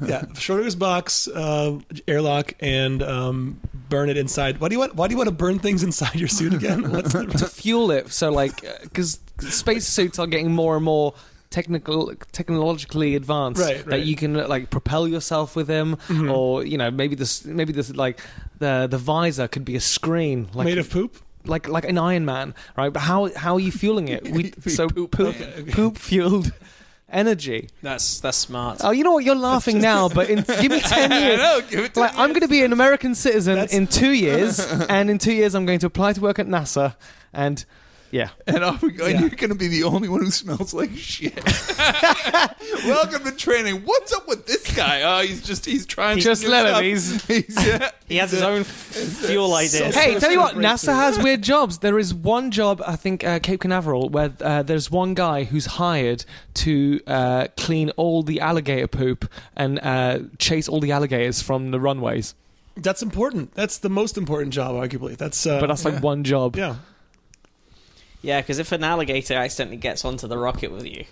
yeah, Schrodinger's box, uh, airlock, and um, burn it inside. Why do you want? Why do you want to burn things inside your suit again? What's to fuel it. So like, because space suits are getting more and more technical, technologically advanced. Right, right. That you can like propel yourself with them, Mhm. or you know maybe this maybe this like the the visor could be a screen like made of poop? like like an Iron Man, right? But how how are you fueling it? We so poop poop man. poop fueled energy. That's that's smart. Oh, you know what? You're laughing now, but in, give me ten years. know, give it to Like me. I'm going to be an American citizen That's- in two years, and in two years I'm going to apply to work at NASA, and yeah, And off we go. And Yeah. you're going to be the only one who smells like shit. Welcome to training. What's up with this guy? Oh, he's just he's trying. Just new let him. stuff. He's- He's, yeah, he has he's, his uh, own f- fuel ideas. so- Hey, tell you what. NASA has weird jobs. There is one job, I think, uh, Cape Canaveral, where uh, there's one guy who's hired to uh, clean all the alligator poop and uh, chase all the alligators from the runways. That's important. That's the most important job, arguably. That's uh, But that's like one job. yeah. Yeah, because if an alligator accidentally gets onto the rocket with you,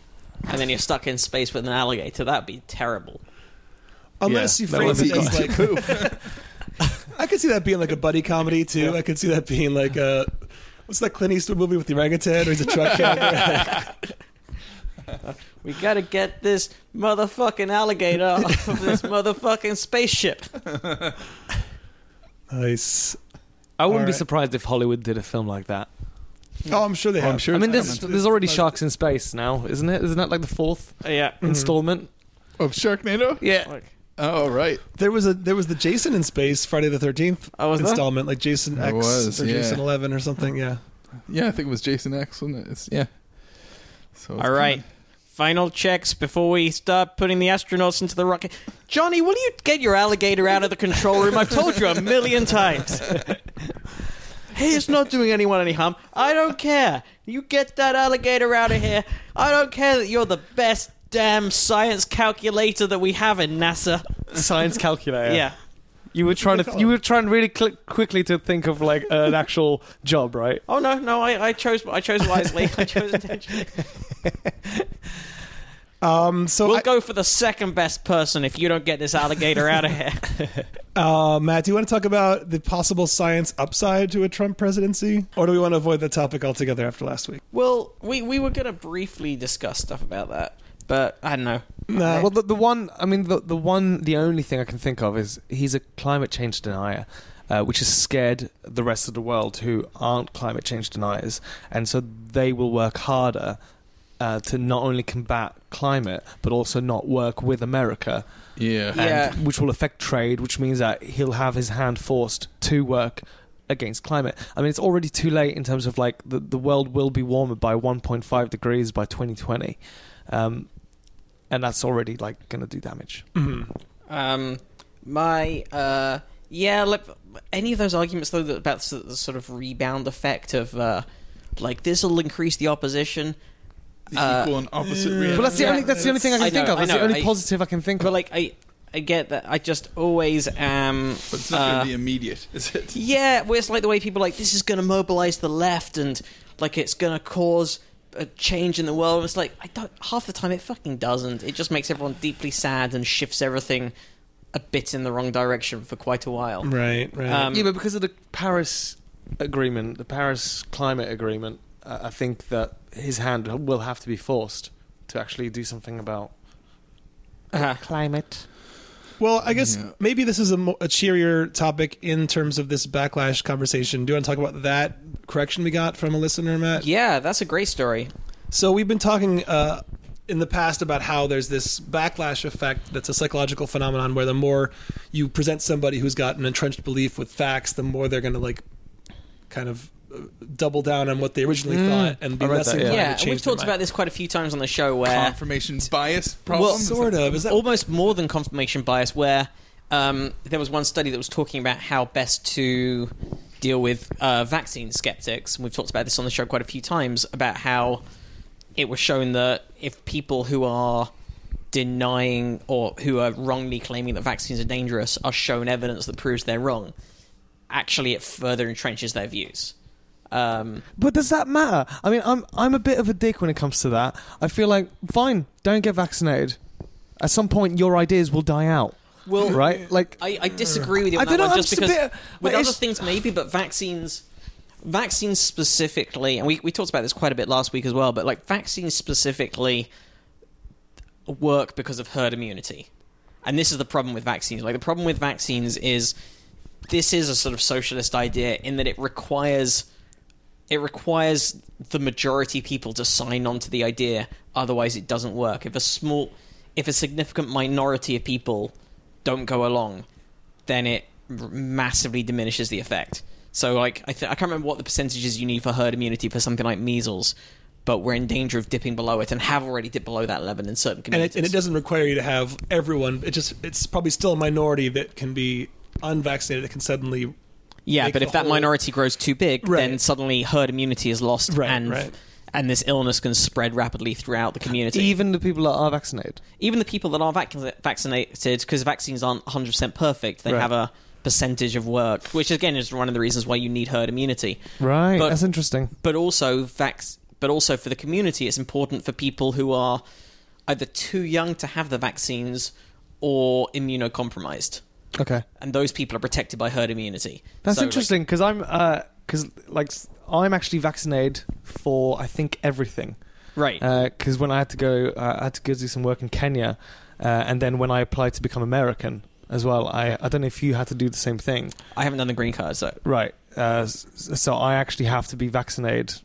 and then you're stuck in space with an alligator, that'd be terrible. Unless Yeah, you that frame would it be as like poop. I could see that being like a buddy comedy too. I could see that being like a what's that Clint Eastwood movie with the orangutan? Or he's a truck driver. We gotta get this motherfucking alligator off of this motherfucking spaceship. nice. I wouldn't be Alright. surprised if Hollywood did a film like that. Oh, I'm sure they oh, have. I'm sure I mean, there's, coming. there's already sharks in space now, isn't it? Isn't that like the fourth uh, Yeah. Mm-hmm. installment? of Sharknado. Yeah. Oh right. There was a there was the Jason in space Friday the Thirteenth Oh, was there? installment, like Jason X was, or yeah. Jason Eleven or something. Yeah. Yeah, I think it was Jason X, wasn't it? It's, yeah. So it's All right. coming. Final checks before we start putting the astronauts into the rocket. Johnny, will you get your alligator out of the control room? I've told you a million times. hey, it's not doing anyone any harm. I don't care. You get that alligator out of here. I don't care that you're the best damn science calculator that we have in NASA. Science calculator. Yeah. You were trying to call you were trying really cl- quickly to think of like an actual job, right? Oh no, no, I, I chose I chose wisely. I chose intentionally. Um. So, We'll I- go for the second best person if you don't get this alligator out of here. uh, Matt, do you want to talk about the possible science upside to a Trump presidency, or do we want to avoid the topic altogether after last week? Well, we, we were going to briefly discuss stuff about that, but I don't know. Nah. Well, the, the one, I mean, the the one, the only thing I can think of is he's a climate change denier, uh, which has scared the rest of the world who aren't climate change deniers, and so they will work harder uh, to not only combat climate but also not work with America, Yeah. and- Yeah. which will affect trade, which means that he'll have his hand forced to work against climate. I mean, it's already too late in terms of like the the world will be warmer by 1.5 degrees by 2020. Um, and that's already like going to do damage. Mhm. Um, my uh, yeah, like, any of those arguments though that about the, the sort of rebound effect of uh, like this will increase the opposition. The Uh, equal and opposite yeah. reaction. But that's the only that's the only thing I can I think know, of. I That's the only I- positive I can think But of. like I, I get that. I just always am. But it's not uh, going to be immediate, is it? Yeah, well, it's like the way people are like this is going to mobilize the left and like it's going to cause a change in the world. It's like I don't. Half the time, it fucking doesn't. It just makes everyone deeply sad and shifts everything a bit in the wrong direction for quite a while. Right. Right. Um, yeah, but because of the Paris agreement, the Paris climate agreement, uh, I think that his hand will have to be forced to actually do something about Uh-huh. climate. Well, I guess Yeah. maybe this is a, mo- a cheerier topic in terms of this backlash conversation. Do you want to talk about that correction we got from a listener, Matt? Yeah, that's a great story. So we've been talking uh, in the past about how there's this backlash effect that's a psychological phenomenon where the more you present somebody who's got an entrenched belief with facts, the more they're going to like kind of double down on what they originally Mm, thought and be I read less that, inclined yeah. Yeah, to and change we've talked about this quite a few times on the show where Confirmation bias problem. Well, Sort of. Is that almost more than confirmation bias, where um, there was one study that was talking about how best to deal with uh, vaccine skeptics. And we've talked about this on the show quite a few times about how it was shown that if people who are denying or who are wrongly claiming that vaccines are dangerous are shown evidence that proves they're wrong, actually it further entrenches their views. Um, But does that matter? I mean, I'm I'm a bit of a dick when it comes to that. I feel like fine, don't get vaccinated. At some point, your ideas will die out. Well, right? Like, I, I disagree with you I on that don't know, one just because bit- with other things maybe, but vaccines, vaccines specifically, and we we talked about this quite a bit last week as well. But like vaccines specifically work because of herd immunity, and this is the problem with vaccines. Like the problem with vaccines is this is a sort of socialist idea in that it requires it requires the majority of people to sign on to the idea otherwise it doesn't work if a small if a significant minority of people don't go along then it massively diminishes the effect so like I, th- I can't remember what the percentages you need for herd immunity for something like measles but we're in danger of dipping below it and have already dipped below that level in certain and communities it, and it doesn't require you to have everyone. It just it's probably still a minority that can be unvaccinated that can suddenly Yeah, but if that whole- minority grows too big, Right. then suddenly herd immunity is lost, Right, and right. and this illness can spread rapidly throughout the community. even the people that are vaccinated. Even the people that are vac- vaccinated, because vaccines aren't 100 percent perfect, they have a percentage of work, which again is one of the reasons why you need herd immunity. Right. But- That's interesting. But also, vac- but also for the community, it's important for people who are either too young to have the vaccines or immunocompromised. Okay. And those people are protected by herd immunity. That's So, interesting because I'm because like s- I'm actually vaccinated for I think everything. right. Because when I had to go, uh, I had to go do some work in Kenya, uh, and then when I applied to become American as well, I I don't know if you had to do the same thing. I haven't done the green card, so Right. Uh, so I actually have to be vaccinated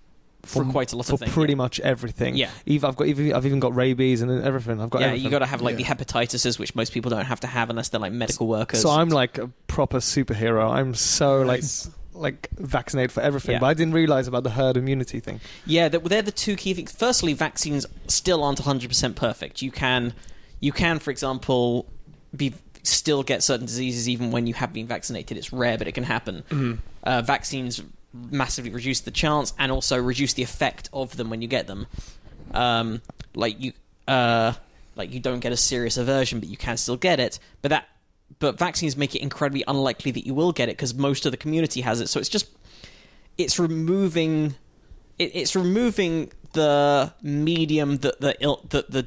for m- quite a lot for of things. pretty yeah. much everything. Yeah. Even I've got even, I've even got rabies and everything. I've got yeah, everything. you got to have like Yeah. the hepatitises, which most people don't have to have unless they're like medical workers. So I'm like a proper superhero. I'm so Nice. like like vaccinated for everything. Yeah. But I didn't realize about the herd immunity thing. yeah, they're, they're the two key things. Firstly, vaccines still aren't 100 percent perfect. You can, you can, for example, be still get certain diseases even when you have been vaccinated. It's rare, but it can happen. Mm-hmm. Uh, vaccines massively reduce the chance and also reduce the effect of them when you get them. Um, like you, uh, like you don't get a serious aversion, but you can still get it. But that, but vaccines make it incredibly unlikely that you will get it because most of the community has it. So it's just, it's removing, it, it's removing the medium that the that the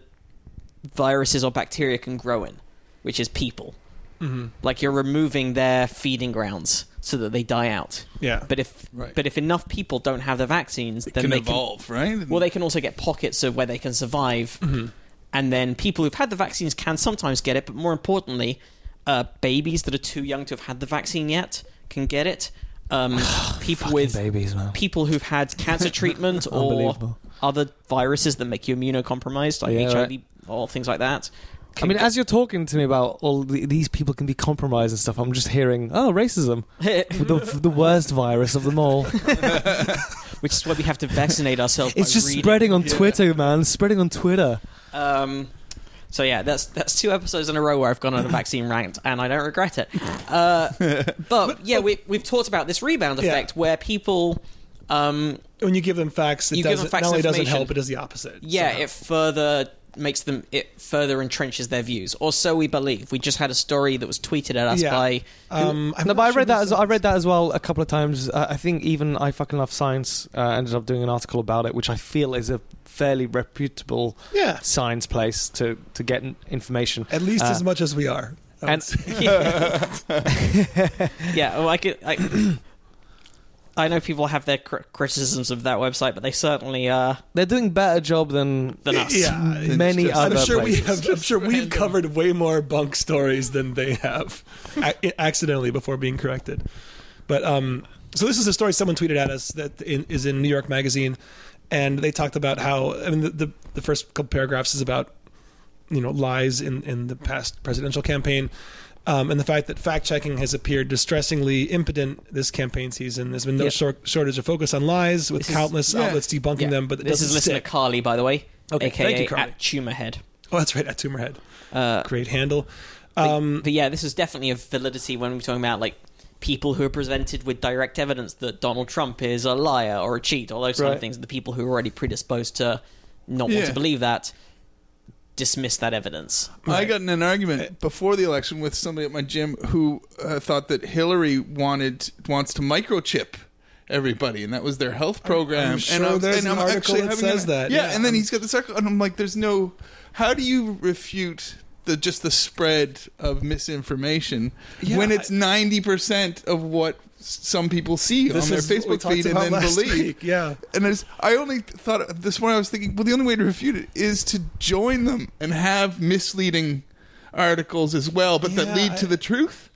viruses or bacteria can grow in, which is people. Mm-hmm. Like you're removing their feeding grounds so that they die out. Yeah. But if Right. but if enough people don't have the vaccines, It then can they evolve, right? Can, well, they can also get pockets of where they can survive, Mm-hmm. and then people who've had the vaccines can sometimes get it. But more importantly, uh, babies that are too young to have had the vaccine yet can get it. Um, people with babies, man. people who've had cancer treatment or other viruses that make you immunocompromised, like Yeah, HIV right. or things like that. I mean, as you're talking to me about all the, these people can be compromised and stuff, I'm just hearing, oh, racism, the, the worst virus of them all. which is why we have to vaccinate ourselves. It's by just reading. spreading on Twitter, man. Spreading on Twitter. Um, so yeah, that's that's two episodes in a row where I've gone on a vaccine rant, and I don't regret it. Uh, but yeah, we we've talked about this rebound Yeah. effect where people, um, When you give them facts, it You give them doesn't, facts not only doesn't help, it does the opposite. yeah, somehow. it further makes them it further entrenches their views, or so we believe. We just had a story that was tweeted at us Yeah. by Um, I'm no, not but I read that as I read that as well a couple of times. Uh, I think even I fucking love science uh, ended up doing an article about it, which I feel is a fairly reputable Yeah, science place to to get information. at least Uh, as much as we are. And- say. yeah, well, I could. I, I know people have their cr- criticisms of that website, but they certainly uh, They're doing better job than than us. Yeah, many just- other I'm sure we places. have. I'm sure we've covered way more bunk stories than they have, a- accidentally before being corrected. But um, so this is a story someone tweeted at us that in, is in New York Magazine, and they talked about how I mean the, the the first couple paragraphs is about you know lies in in the past presidential campaign. Um, and the fact that fact checking has appeared distressingly impotent this campaign season. There's been no Yeah. short, shortage of focus on lies, with This is- countless yeah. outlets debunking Yeah. them. But this is listener stick. Carly, by the way, Okay, aka thank you, Carly. at Tumorhead. Oh, that's right, at Tumorhead. Uh, Great handle. But, Um, but yeah, this is definitely a validity when we're talking about like people who are presented with direct evidence that Donald Trump is a liar or a cheat, all those kind of things. The people who are already predisposed to not want to believe that. Dismiss that evidence. I got in an argument before the election with somebody at my gym who uh, thought that Hillary wanted wants to microchip everybody, and that was their health program. sure and I was- there's and an I'm article actually that having says an- that, Yeah, yeah. and then he's got this article, and I'm like, "There's no. How do you refute?" The, just the spread of misinformation Yeah, when it's ninety percent of what some people see on their is what we Facebook feed and then believe. week, yeah. And it's, I only thought this morning I was thinking, well, the only way to refute it is to join them and have misleading articles as well, but that lead to I- the truth.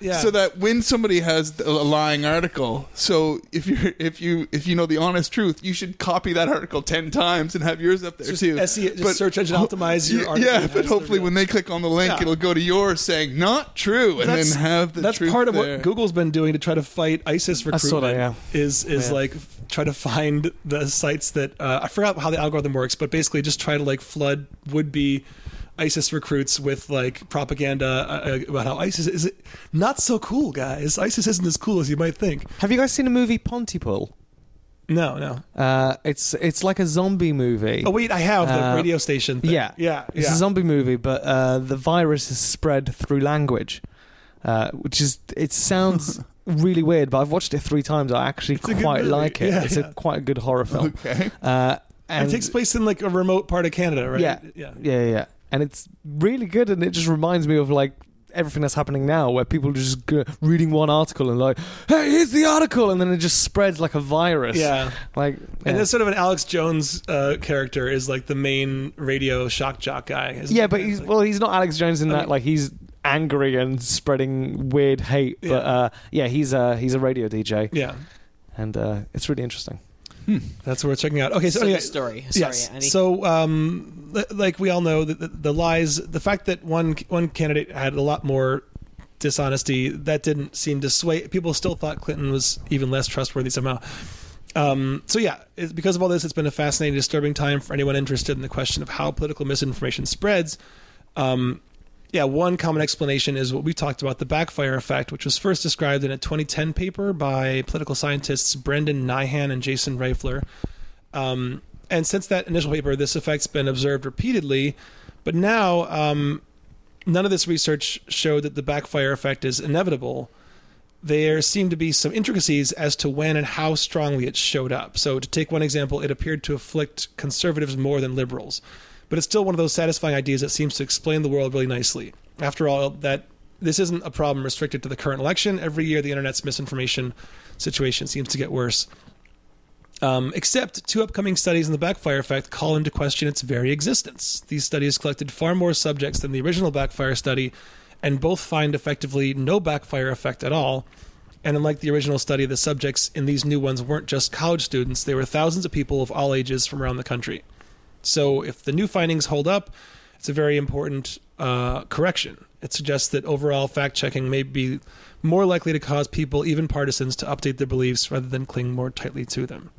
Yeah. So that when somebody has a lying article, so if you if you if you know the honest truth, you should copy that article ten times and have yours up there Just too. SE just search engine optimize your yeah, article yeah, but hopefully when they click on the link, Yeah. it'll go to yours saying not true, and then have the that's truth part of there. what Google's been doing to try to fight ISIS I saw recruitment. that, yeah. Is is Yeah. like try to find the sites that uh, I forgot how the algorithm works, but basically just try to like flood would be ISIS recruits with like propaganda uh, uh, about how ISIS is not so cool, guys. ISIS isn't as cool as you might think. Have you guys seen the movie Pontypool? No, no. Uh, it's it's like a zombie movie. Oh wait, I have the Uh, radio station. Thing. Yeah, yeah, It's yeah. a zombie movie, but uh, the virus is spread through language, uh, which is it sounds really weird. But I've watched it three times. I actually a good quite like it. Yeah, it's yeah. a quite a good horror film. Okay. Uh, and it takes place in like a remote part of Canada, right? Yeah. yeah, yeah, yeah, and it's really good. And it just reminds me of like everything that's happening now, where people just go reading one article and like, hey, here's the article, and then it just spreads like a virus. Yeah. like And yeah. there's sort of an Alex Jones uh, character is like the main radio shock jock guy. Yeah, but he's well, he's not Alex Jones in I that. mean- like he's angry and spreading weird hate. But Yeah. uh, yeah, he's a he's a radio DJ, yeah, and uh, it's really interesting. That's what we're checking out. Okay, so, So anyway, story. Sorry, yes. Andy. So, um, like we all know, the, the, the lies, the fact that one one candidate had a lot more dishonesty, that didn't seem to sway. People still thought Clinton was even less trustworthy somehow. Um, so yeah, because of all this, it's been a fascinating, disturbing time for anyone interested in the question of how political misinformation spreads. Um, yeah, one common explanation is what we talked about the backfire effect, which was first described in a 2010 paper by political scientists Brendan Nyhan and Jason Reifler. Um, and since that initial paper, this effect's been observed repeatedly. But now, um, none of this research showed that the backfire effect is inevitable. There seem to be some intricacies as to when and how strongly it showed up. So, to take one example, it appeared to afflict conservatives more than liberals. But it's still one of those satisfying ideas that seems to explain the world really nicely. After all, that this isn't a problem restricted to the current election. Every year, the internet's misinformation situation seems to get worse. Um, except two upcoming studies in the backfire effect call into question its very existence. These studies collected far more subjects than the original backfire study, and both find effectively no backfire effect at all. And unlike the original study, the subjects in these new ones weren't just college students, they were thousands of people of all ages from around the country. So if the new findings hold up, it's a very important uh, correction. It suggests that overall fact checking may be more likely to cause people, even partisans, to update their beliefs rather than cling more tightly to them.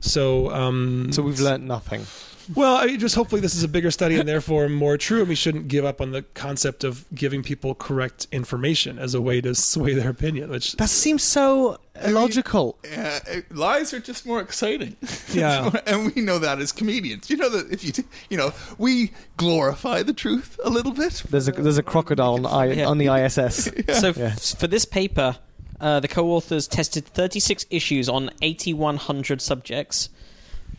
So, um, So we've learned nothing. Well, I mean, just hopefully this is a bigger study and therefore more true, and we shouldn't give up on the concept of giving people correct information as a way to sway their opinion. Which, That seems so illogical. Yeah, uh, lies are just more exciting. Yeah. and we know that as comedians. You know that if you, t- you know, we glorify the truth a little bit. There's a there's a crocodile on, I, Yeah. on the ISS. So Yeah. for this paper, uh, the co-authors tested 36 issues on 8,100 subjects.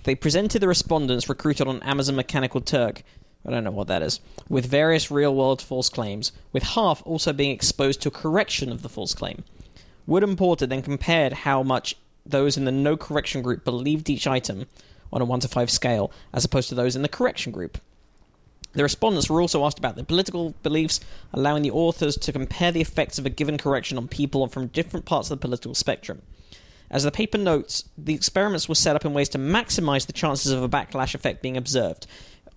They presented the respondents recruited on Amazon Mechanical Turk. I don't know what that is. With various real-world false claims, with half also being exposed to a correction of the false claim. Wood and Porter then compared how much those in the no correction group believed each item on a 1 to 5 scale, as opposed to those in the correction group. The respondents were also asked about their political beliefs, allowing the authors to compare the effects of a given correction on people from different parts of the political spectrum. As the paper notes, the experiments were set up in ways to maximize the chances of a backlash effect being observed.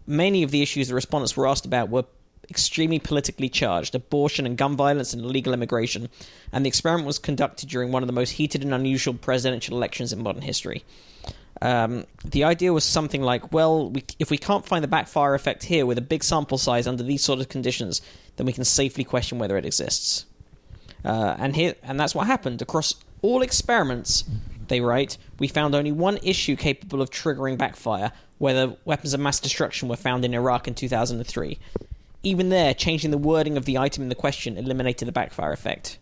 Many of the issues the respondents were asked about were extremely politically charged abortion and gun violence and illegal immigration, and the experiment was conducted during one of the most heated and unusual presidential elections in modern history. Um, the idea was something like, well, we, if we can't find the backfire effect here with a big sample size under these sort of conditions, then we can safely question whether it exists. Uh, and here, and that's what happened across all experiments. They write, we found only one issue capable of triggering backfire. where the weapons of mass destruction were found in Iraq in 2003. Even there, changing the wording of the item in the question eliminated the backfire effect.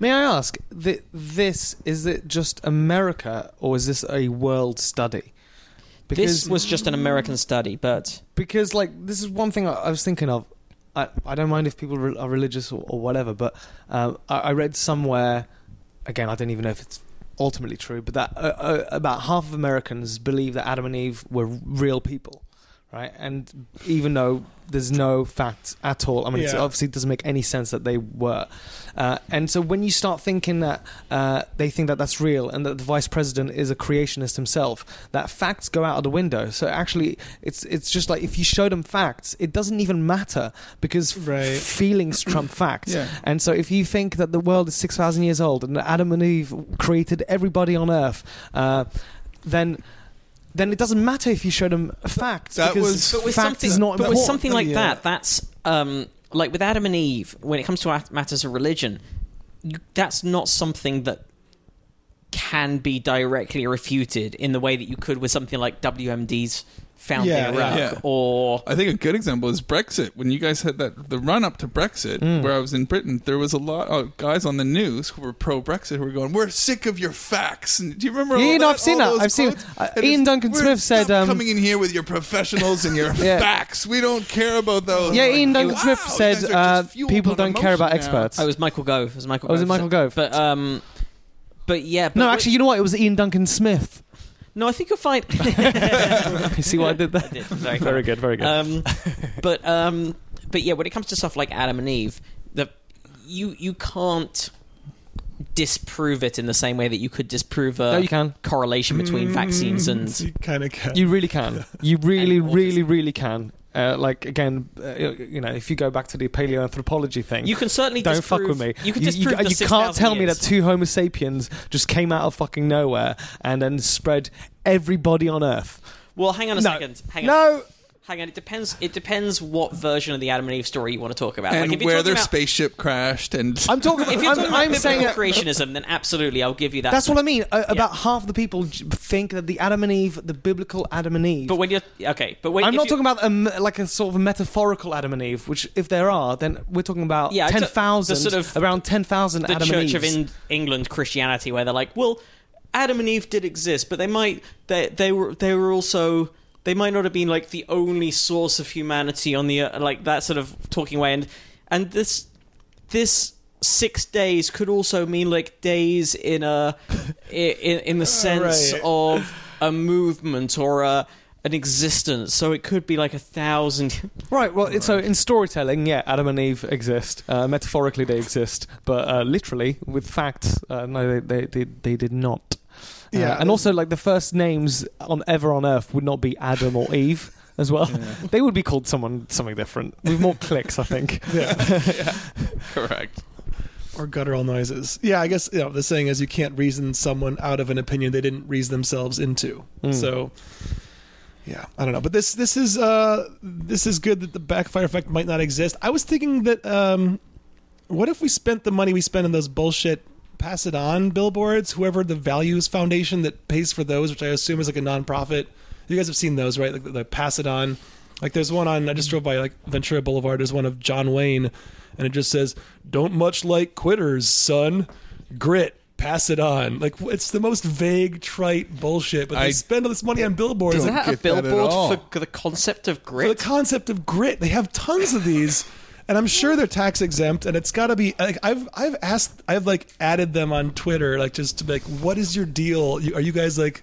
May I ask, th- this is it just America or is this a world study? Because, this was just an American study, but because like this is one thing I, I was thinking of. I, I don't mind if people re- are religious or, or whatever, but um, I, I read somewhere. Again, I don't even know if it's ultimately true, but that uh, uh, about half of Americans believe that Adam and Eve were real people, right? And even though there's no facts at all, I mean, Yeah. obviously it doesn't make any sense that they were. Uh, and so when you start thinking that uh, they think that that's real and that the vice president is a creationist himself, that facts go out of the window. So actually, it's it's just like if you show them facts, it doesn't even matter because Right. feelings trump facts. Yeah. And so if you think that the world is six thousand years old and Adam and Eve created everybody on Earth, uh, then. Then it doesn't matter if you show them facts That because was- but with fact is not but important. with something like Yeah. that, that's um, like with Adam and Eve. When it comes to matters of religion, you, that's not something that can be directly refuted in the way that you could with something like WMD's found Yeah, in yeah. Iraq, Yeah. or I think a good example is Brexit. When you guys had that the run up to Brexit, Mm. where I was in Britain, there was a lot of guys on the news who were pro Brexit who were going, "We're sick of your facts." And do you remember? Yeah, all no, that? I've seen All that. I've seen- uh, Ian Duncan Smith said, um, coming in here with your professionals and your Yeah. facts. We don't care about those." Yeah, Like, Ian Duncan wow, Smith said uh, people don't care about now. experts. oh, it was Michael Gove. It was Michael. Oh, was Gove. it Michael Gove? But um, but yeah. But no, actually, you know what? It was Ian Duncan Smith. No. I think you'll find. You see what I did there? I did. Very Very good, very good. Um, but um, but yeah, when it comes to stuff like Adam and Eve, the you you can't disprove it in the same way that you could disprove a no, you can. correlation between vaccines and you kind of can. You really can. You really, really, really can. Uh, like again, uh, you know, if you go back to the paleoanthropology thing, you can certainly don't disprove, fuck with me. You can you, you 6,000 can't tell me that two Homo sapiens just came out of fucking nowhere and then spread everybody on Earth. Well, hang on a No. second. Hang on. No, Hang on. It depends. It depends what version of the Adam and Eve story you want to talk about. and like, if you're where their about, spaceship crashed, and I'm talking. If you're I'm, talking about I'm biblical saying creationism, then absolutely, I'll give you that. That's what I mean. Uh, About half the people think that the Adam and Eve, the biblical Adam and Eve. But when you're okay, but when I'm not talking about a, m- like a sort of a metaphorical Adam and Eve, which if there are, then we're talking about Yeah, ten thousand, sort of- around ten thousand the Adam Church and of in- England Christianity, where they're like, well, Adam and Eve did exist, but they might they they were they were also they might not have been like the only source of humanity on the uh, like that sort of talking way, and and this this six days could also mean like days in a in, in the sense right. of a movement or a an existence so it could be like a thousand Right. Well, it's so in storytelling, yeah, Adam and Eve exist. Uh, metaphorically, they exist, but uh, literally, with facts, uh, no, they, they they they did not. Uh, Yeah. and also, like the first names on ever on Earth would not be Adam or Eve as well. They would be called someone something different with more clicks, I think. Yeah. Correct. or guttural noises. Yeah, I guess you know the saying is you can't reason someone out of an opinion they didn't reason themselves into. Mm. So yeah, I don't know, but this this is uh this is good that the backfire effect might not exist. I was thinking that um what if we spent the money we spent on those bullshit pass it on billboards, whoever the values foundation that pays for those, which I assume is like a nonprofit. You guys have seen those, right? Like the, the pass it on. Like there's one on I just drove by like Ventura Boulevard, there's one of John Wayne and it just says, Don't much like quitters, son. Grit. Pass it on. Like it's the most vague, trite bullshit. But they I spend all this money on billboards. is Like, that a get that at billboard all. for the concept of for the concept of grit. They have tons of these, and I'm sure they're tax exempt. And it's got to be like I've I've asked I've like added them on Twitter like just to be like, what is your deal? Are you guys like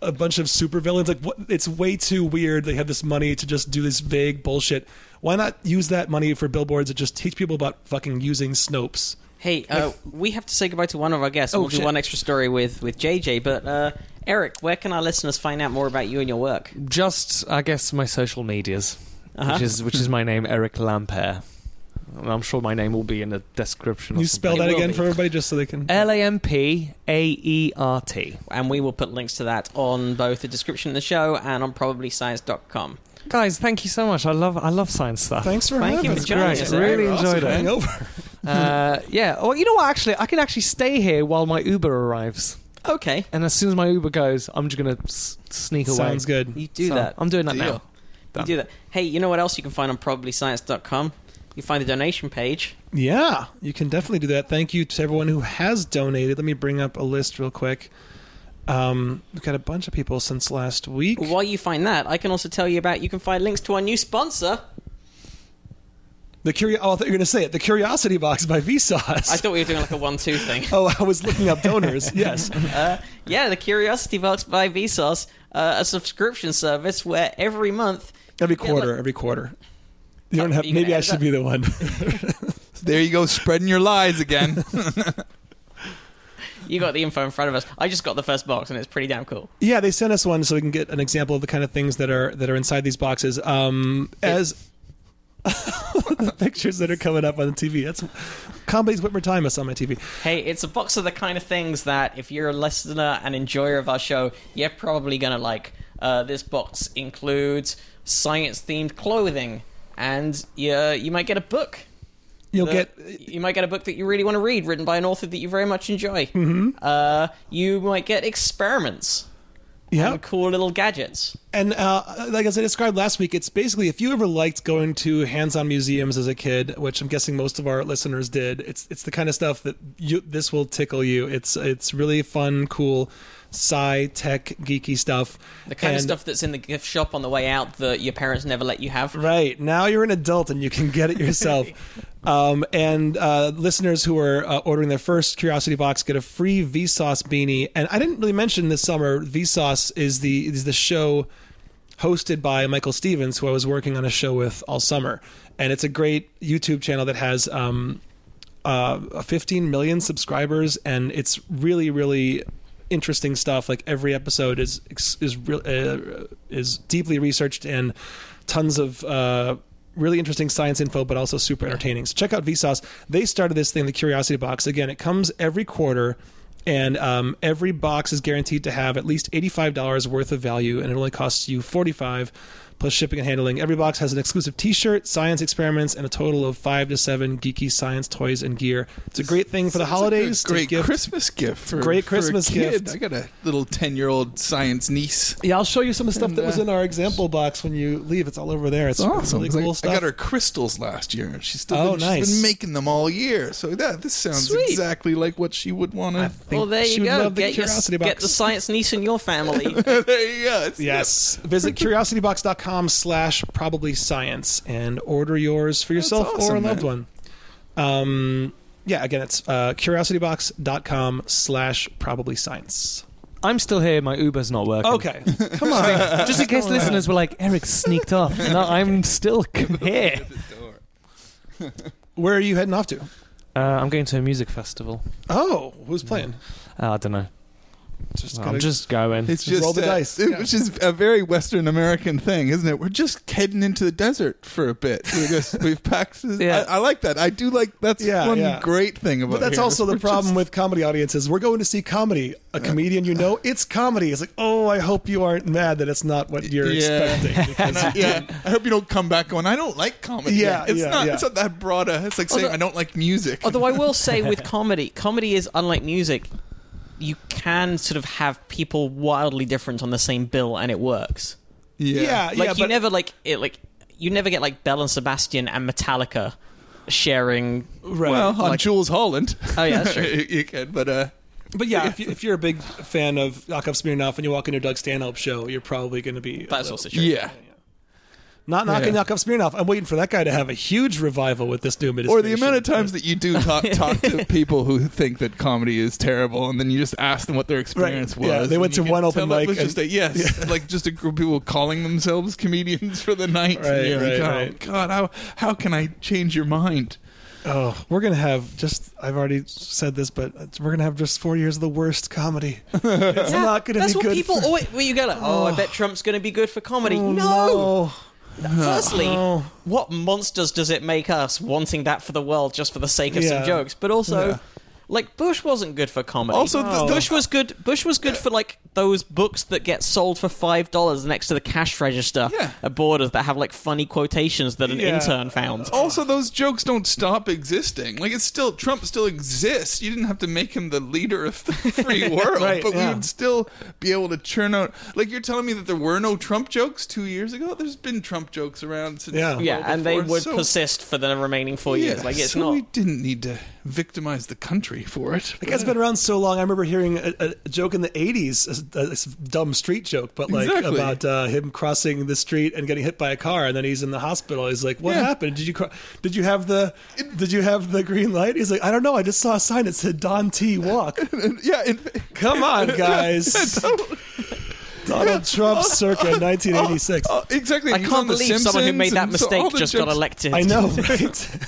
a bunch of supervillains? Like what? It's way too weird. They have this money to just do this vague bullshit. Why not use that money for billboards and just teach people about fucking using Snopes? Hey, uh, we have to say goodbye to one of our guests. Oh, we'll do shit. one extra story with, with JJ. But uh, Eric, where can our listeners find out more about you and your work? Just, I guess, my social medias, Uh-huh. which is which is my name, Eric Lampaert. And I'm sure my name will be in the description. Can you spell that again be. for everybody just so they can. L A M P A E R T. And we will put links to that on both the description of the show and on probablyscience.com. Guys, thank you so much. I love I love science stuff. Thanks for Thank you having for us. joining Great, us. really Eric. enjoyed it. over. uh, yeah. Well, you know what? Actually, I can actually stay here while my Uber arrives. Okay, And as soon as my Uber goes, I'm just gonna s- sneak away. Sounds good. you do So, that. I'm doing that Deal. now. You do that. Hey, you know what else you can find on probablyscience.com? You find the donation page. Yeah, you can definitely do that. Thank you to everyone who has donated. Let me bring up a list real quick. Um, we've got a bunch of people since last week. While you find that, I can also tell you about. You can find links to our new sponsor. The curio- oh, I thought you were going to say it. The Curiosity Box by Vsauce. I thought we were doing like a one-two thing. oh, I was looking up donors. yes. Yeah, the Curiosity Box by Vsauce, uh, a subscription service where every month Every Yeah, quarter, like- every quarter. You don't have. you Maybe I should that? be the one. There you go, spreading your lies again. you got the info in front of us. I just got the first box and it's pretty damn cool. yeah, they sent us one so we can get an example of the kind of things that are that are inside these boxes. Um, as the pictures that are coming up on the TV. That's Comedy's Whitmer Timus on my TV. Hey, it's a box of the kind of things that if you're a listener and enjoyer of our show, you're probably gonna like. Uh, this box includes science-themed clothing, and you, you might get a book. You'll that- get you might get a book that you really want to read, written by an author that you very much enjoy. Mm-hmm. Uh, you might get experiments yeah. cool little gadgets. And uh, like as I described last week, it's basically if you ever liked going to hands-on museums as a kid, which I'm guessing most of our listeners did. It's it's the kind of stuff that you this will tickle you. It's it's really fun, cool, sci tech geeky stuff. The kind of stuff that's in the gift shop on the way out that your parents never let you have. Right now, you're an adult and you can get it yourself. um, and uh, listeners who are uh, ordering their first Curiosity box get a free Vsauce beanie. And I didn't really mention this summer. Vsauce is the is the show hosted by Michael Stevens, who I was working on a show with all summer. And it's a great YouTube channel that has um, uh, 15 million subscribers, and it's really, really interesting stuff. Like every episode is is real uh, is deeply researched and tons of. Uh, Really interesting science info, but also super entertaining. So check out Vsauce. They started this thing, the Curiosity Box. Again, it comes every quarter, and um, every box is guaranteed to have at least eighty-five dollars worth of value, and it only costs you forty-five plus shipping and handling. Every box has an exclusive T-shirt, science experiments, and a total of five to seven geeky science toys and gear. It's a great thing for the Sounds like a holidays. great gift. Christmas gift. For, Great for a Christmas kid. gift. I got a little ten-year-old science niece. Yeah, I'll show you some of the stuff And, that was uh, in our example box when you leave. It's all over there. It's, It's awesome. really It's like- cool stuff. I got her crystals last year, and she's still Oh, been, she's nice. been making them all year. So that this sounds Sweet. exactly like what she would want to. Well, there you go. love the Get, your, Curiosity get the science niece in your family. there you go. It's, Yes. Visit curiositybox.com slash probably science and order yours for yourself or a loved man. one. Um, yeah, again, it's uh, curiositybox.com slash probably science. I'm still here. My Uber's not working. Okay. Come on. Just in case listeners were like, Eric sneaked off. No, I'm still here. Where are you heading off to? Uh, I'm going to a music festival. Oh, who's playing? Uh, I don't know. Just I'm just going. It's Just just roll the uh, dice. it- Yeah. which is a very Western American thing, isn't it? We're just heading into the desert for a bit. We just we've packed. Yeah. I, I like that. I do like that's Yeah, one yeah. great thing about. But that's here. also the We're problem just- with comedy audiences. We're going to see comedy. A comedian you know, it's comedy. It's like, oh, I hope you aren't mad that it's not what you're Yeah. expecting. Because yeah, I hope you don't come back going. I don't like comedy. Yeah, it's yeah, not. yeah. It's not that broad. A, it's like saying I don't like music. Although I will say with comedy, comedy is unlike music. You can sort of have people wildly different on the same bill, and it works. yeah, Like yeah, you but never like it. Like you never get like Belle and Sebastian and Metallica sharing. right. well, on like- Jools Holland. Oh yeah, that's true. you, you can, but uh, But yeah, if, you, if you're a big fan of Yakov Smirnoff and you walk into Doug Stanhope show, you're probably going to be. That's little- also true. yeah. Not knocking Yeah. Yakov Smirnoff. I'm waiting for that guy to have a huge revival with this new Or the amount of times that you do talk, talk to people who think that comedy is terrible, and then you just ask them what their experience Right. Yeah, was. they went to one open tell mic and- just a, yes, like just a group of people calling themselves comedians for the night. and Right, you're like, right, oh, right. God, how how can I change your mind? Oh, we're going to have just. I've already said this, but we're going to have just four years of the worst comedy. It's not going to That's what people for- always. Where you go like, oh, I bet Trump's going to be good for comedy. Oh, no. no. Firstly, Oh. what monsters does it make us wanting that for the world just for the sake of Yeah. some jokes? But also, Yeah. Like Bush wasn't good for comedy. Also, the- the- Bush was good. Bush was good for like those books that get sold for five dollars next to the cash register Yeah. at Borders that have like funny quotations that an Yeah. intern found. Also, those jokes don't stop existing. Like it's still Trump still exists. You didn't have to make him the leader of the free world, Right, but yeah. we would still be able to churn out. Like you're telling me that there were no Trump jokes two years ago. There's been Trump jokes around since Yeah. Yeah, well and they before, would so- persist for the remaining four years. Like it's so not. We didn't need to victimize the country for it. The guy's been around so long. I remember hearing a, a, a joke in the '80s, a, a, a dumb street joke, but like Exactly. about uh, him crossing the street and getting hit by a car, and then he's in the hospital. He's like, "What Yeah. happened? Did you cro- did you have the did you have the green light?" He's like, "I don't know. I just saw a sign that said Don T walk." yeah, in, Come on, guys. Donald Trump, circa 1986. oh, exactly. I He's can't on The believe someone who made that and so all mistake the just got elected. I know, right?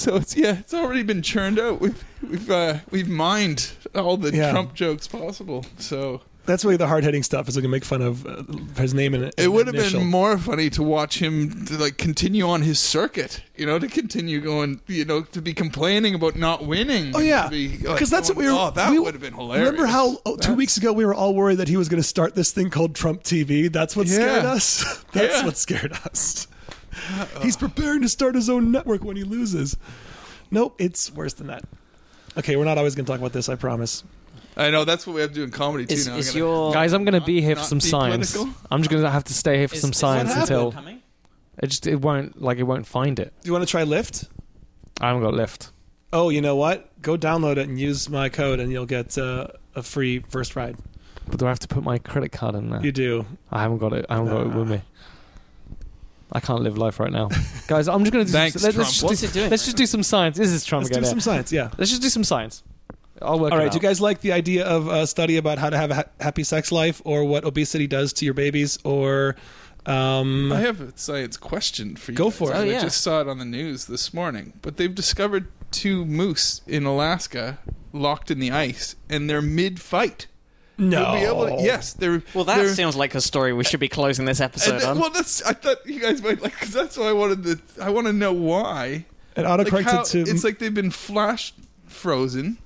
So it's yeah, it's already been churned out. We've we've uh, we've mined all the Yeah. Trump jokes possible. So That's really the hard hitting stuff. Is we can make fun of uh, his name in it. it would have been more funny to watch him to, like continue on his circuit. You know, to continue going. You know, to be complaining about not winning. Oh yeah, To be, like, because that's what we were. Oh, that we- would have been hilarious. Remember how oh, two weeks ago we were all worried that he was going to start this thing called Trump TV? That's what scared Yeah. us. That's Yeah. what scared us. He's preparing to start his own network when he loses. Nope, it's worse than that. Okay, we're not always going to talk about this. I promise. I know that's what we have to do in comedy too. Is, now. Is gotta- your Guys, I'm going to be here for some science. political? I'm just going to have to stay here for is- some is science what until happened? it just it won't like it won't find it. Do you want to try Lyft? I haven't got lift. Oh, you know what? Go download it and use my code, and you'll get uh, a free first ride. But do I have to put my credit card in there? You do. I haven't got it. I haven't got it with me. I can't live life right now, guys. I'm just going to do. Thanks, let, Trump. us just What's do, it doing? Let's just do some science. This is Trump Let's do some science. Yeah. Let's just do some science. I'll work All right. it out. Do you guys like the idea of a study about how to have a ha- happy sex life, or what obesity does to your babies, or um, I have a science question for you. Go guys. for it. Oh, I yeah. just saw it on the news this morning. But they've discovered two moose in Alaska locked in the ice, and they're mid-fight. No. They'll be able to, yes, they're. Well, that they're, sounds like a story we should be closing this episode then- on. well, that's. I thought you guys might like because that's why I wanted to. I want to know why. It Like autocorrected how, to. it's like they've been flash frozen.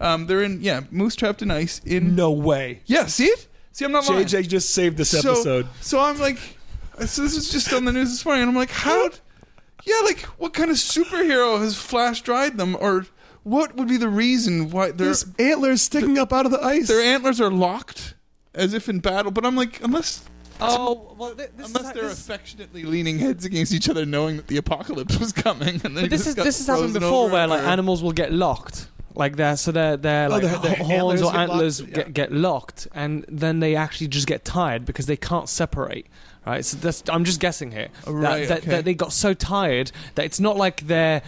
Um, they're in yeah, moose trapped in ice in. no way. Yeah, see it? See, I'm not lying. JJ just saved this so, episode. So I'm like, so this is just on the news this morning, and I'm like, how? Yeah, like what kind of superhero has flash dried them, or what would be the reason why their There's antlers sticking up out of the ice. their antlers are locked, as if in battle? But I'm like, unless Oh well, this unless they're affectionately leaning heads against each other, knowing that the apocalypse was coming, and they But this just is got this has happened frozen before, over, where like or- animals will get locked, like their so their their Oh, like their- their ho- antlers horns or get locked, antlers yeah. get, get locked, and then they actually just get tired because they can't separate. Right, so that's I'm just guessing here. Oh, that, that, okay. that they got so tired that it's not like they're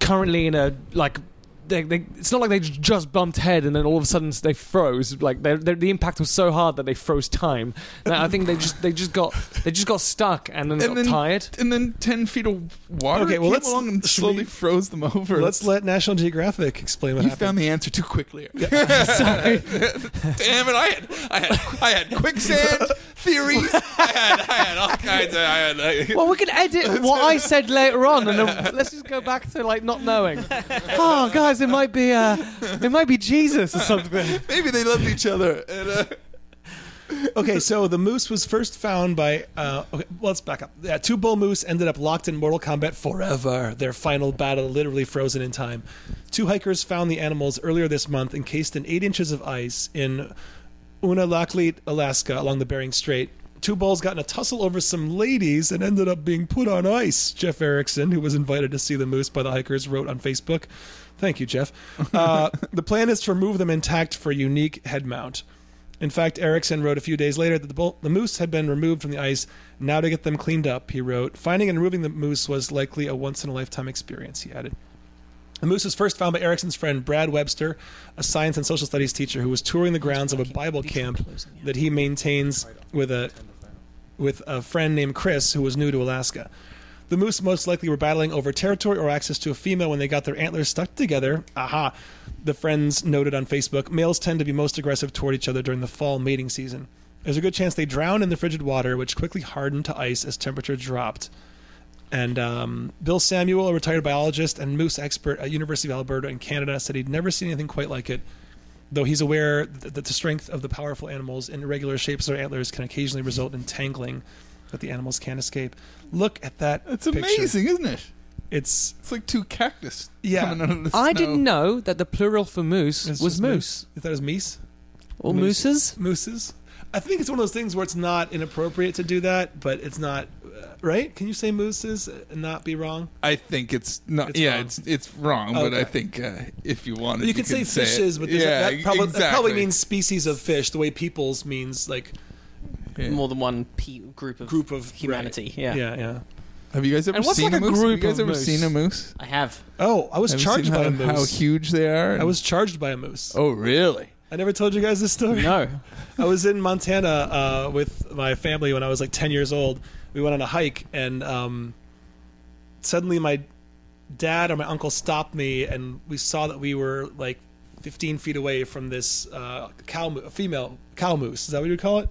currently in a like. They, they, it's not like they just bumped head and then all of a sudden they froze. Like they're, they're, the impact was so hard that they froze time. And I think they just they just got they just got stuck and then And got then- tired. and then ten feet of water Okay, well, came let's- along and slowly we- froze them over. Let's let National Geographic explain what You happened. found the answer too quickly. Sorry. Damn it! I had, I had, I had quicksand theories. I had, I had all kinds of. I had. I, Well, we can edit what I said later on, and then let's just go back to like not knowing. Oh, guys, it might be uh, it might be Jesus or something. maybe they loved each other. And, uh, okay, so the moose was first found by. Uh, okay, well, let's back up. Yeah, two bull moose ended up locked in mortal combat forever. Their final battle literally frozen in time. Two hikers found the animals earlier this month, encased in eight inches of ice in Unalakleet, Alaska, along the Bering Strait. Two bulls got in a tussle over some ladies and ended up being put on ice. Jeff Erickson, who was invited to see the moose by the hikers, wrote on Facebook. Thank you, Jeff. Uh, the plan is to remove them intact for unique head mount. In fact, Erickson wrote a few days later that the, bull, the moose had been removed from the ice. Now to get them cleaned up, he wrote, finding and removing the moose was likely a once in a lifetime experience, he added. The moose was first found by Erickson's friend Brad Webster, a science and social studies teacher who was touring the grounds of a Bible camp that he maintains with a with a friend named Chris who was new to Alaska. The moose most likely were battling over territory or access to a female when they got their antlers stuck together. Aha. The friends noted on Facebook males tend to be most aggressive toward each other during the fall mating season. There's a good chance they drowned in the frigid water, which quickly hardened to ice as temperature dropped. And um, Bill Samuel, a retired biologist and moose expert at University of Alberta in Canada, said he'd never seen anything quite like it. Though he's aware that the strength of the powerful animals in irregular shapes of their antlers can occasionally result in tangling that the animals can't escape. Look at that. It's picture. amazing, isn't it? It's It's like two cactus Yeah. coming out of the I didn't know that the plural for moose it's was just moose. You thought it was meese? Or Moose. mooses? Mooses. I think it's one of those things where it's not inappropriate to do that, but it's not uh, right. Can you say mooses and not be wrong? I think it's not. It's yeah, wrong. it's it's wrong. But Okay. I think uh, if you wanted, to. you could say could fishes, it. but there's yeah, that, probably, that probably exactly. means species of fish. The way people's means like Yeah. More than one pe- group of group of humanity. right. Yeah. yeah, yeah. Have you guys ever And what's seen like a a moose? group Have you guys ever moose? seen a moose? I have. Oh, I was Have you charged seen by how, a moose. How huge they are? I was charged by a moose. Oh, really? I never told you guys this story. No. I was in Montana uh, with my family when I was like 10 years old. We went on a hike, and um, suddenly my dad or my uncle stopped me, and we saw that we were like 15 feet away from this uh, cow, female cow moose. Is that what you call it?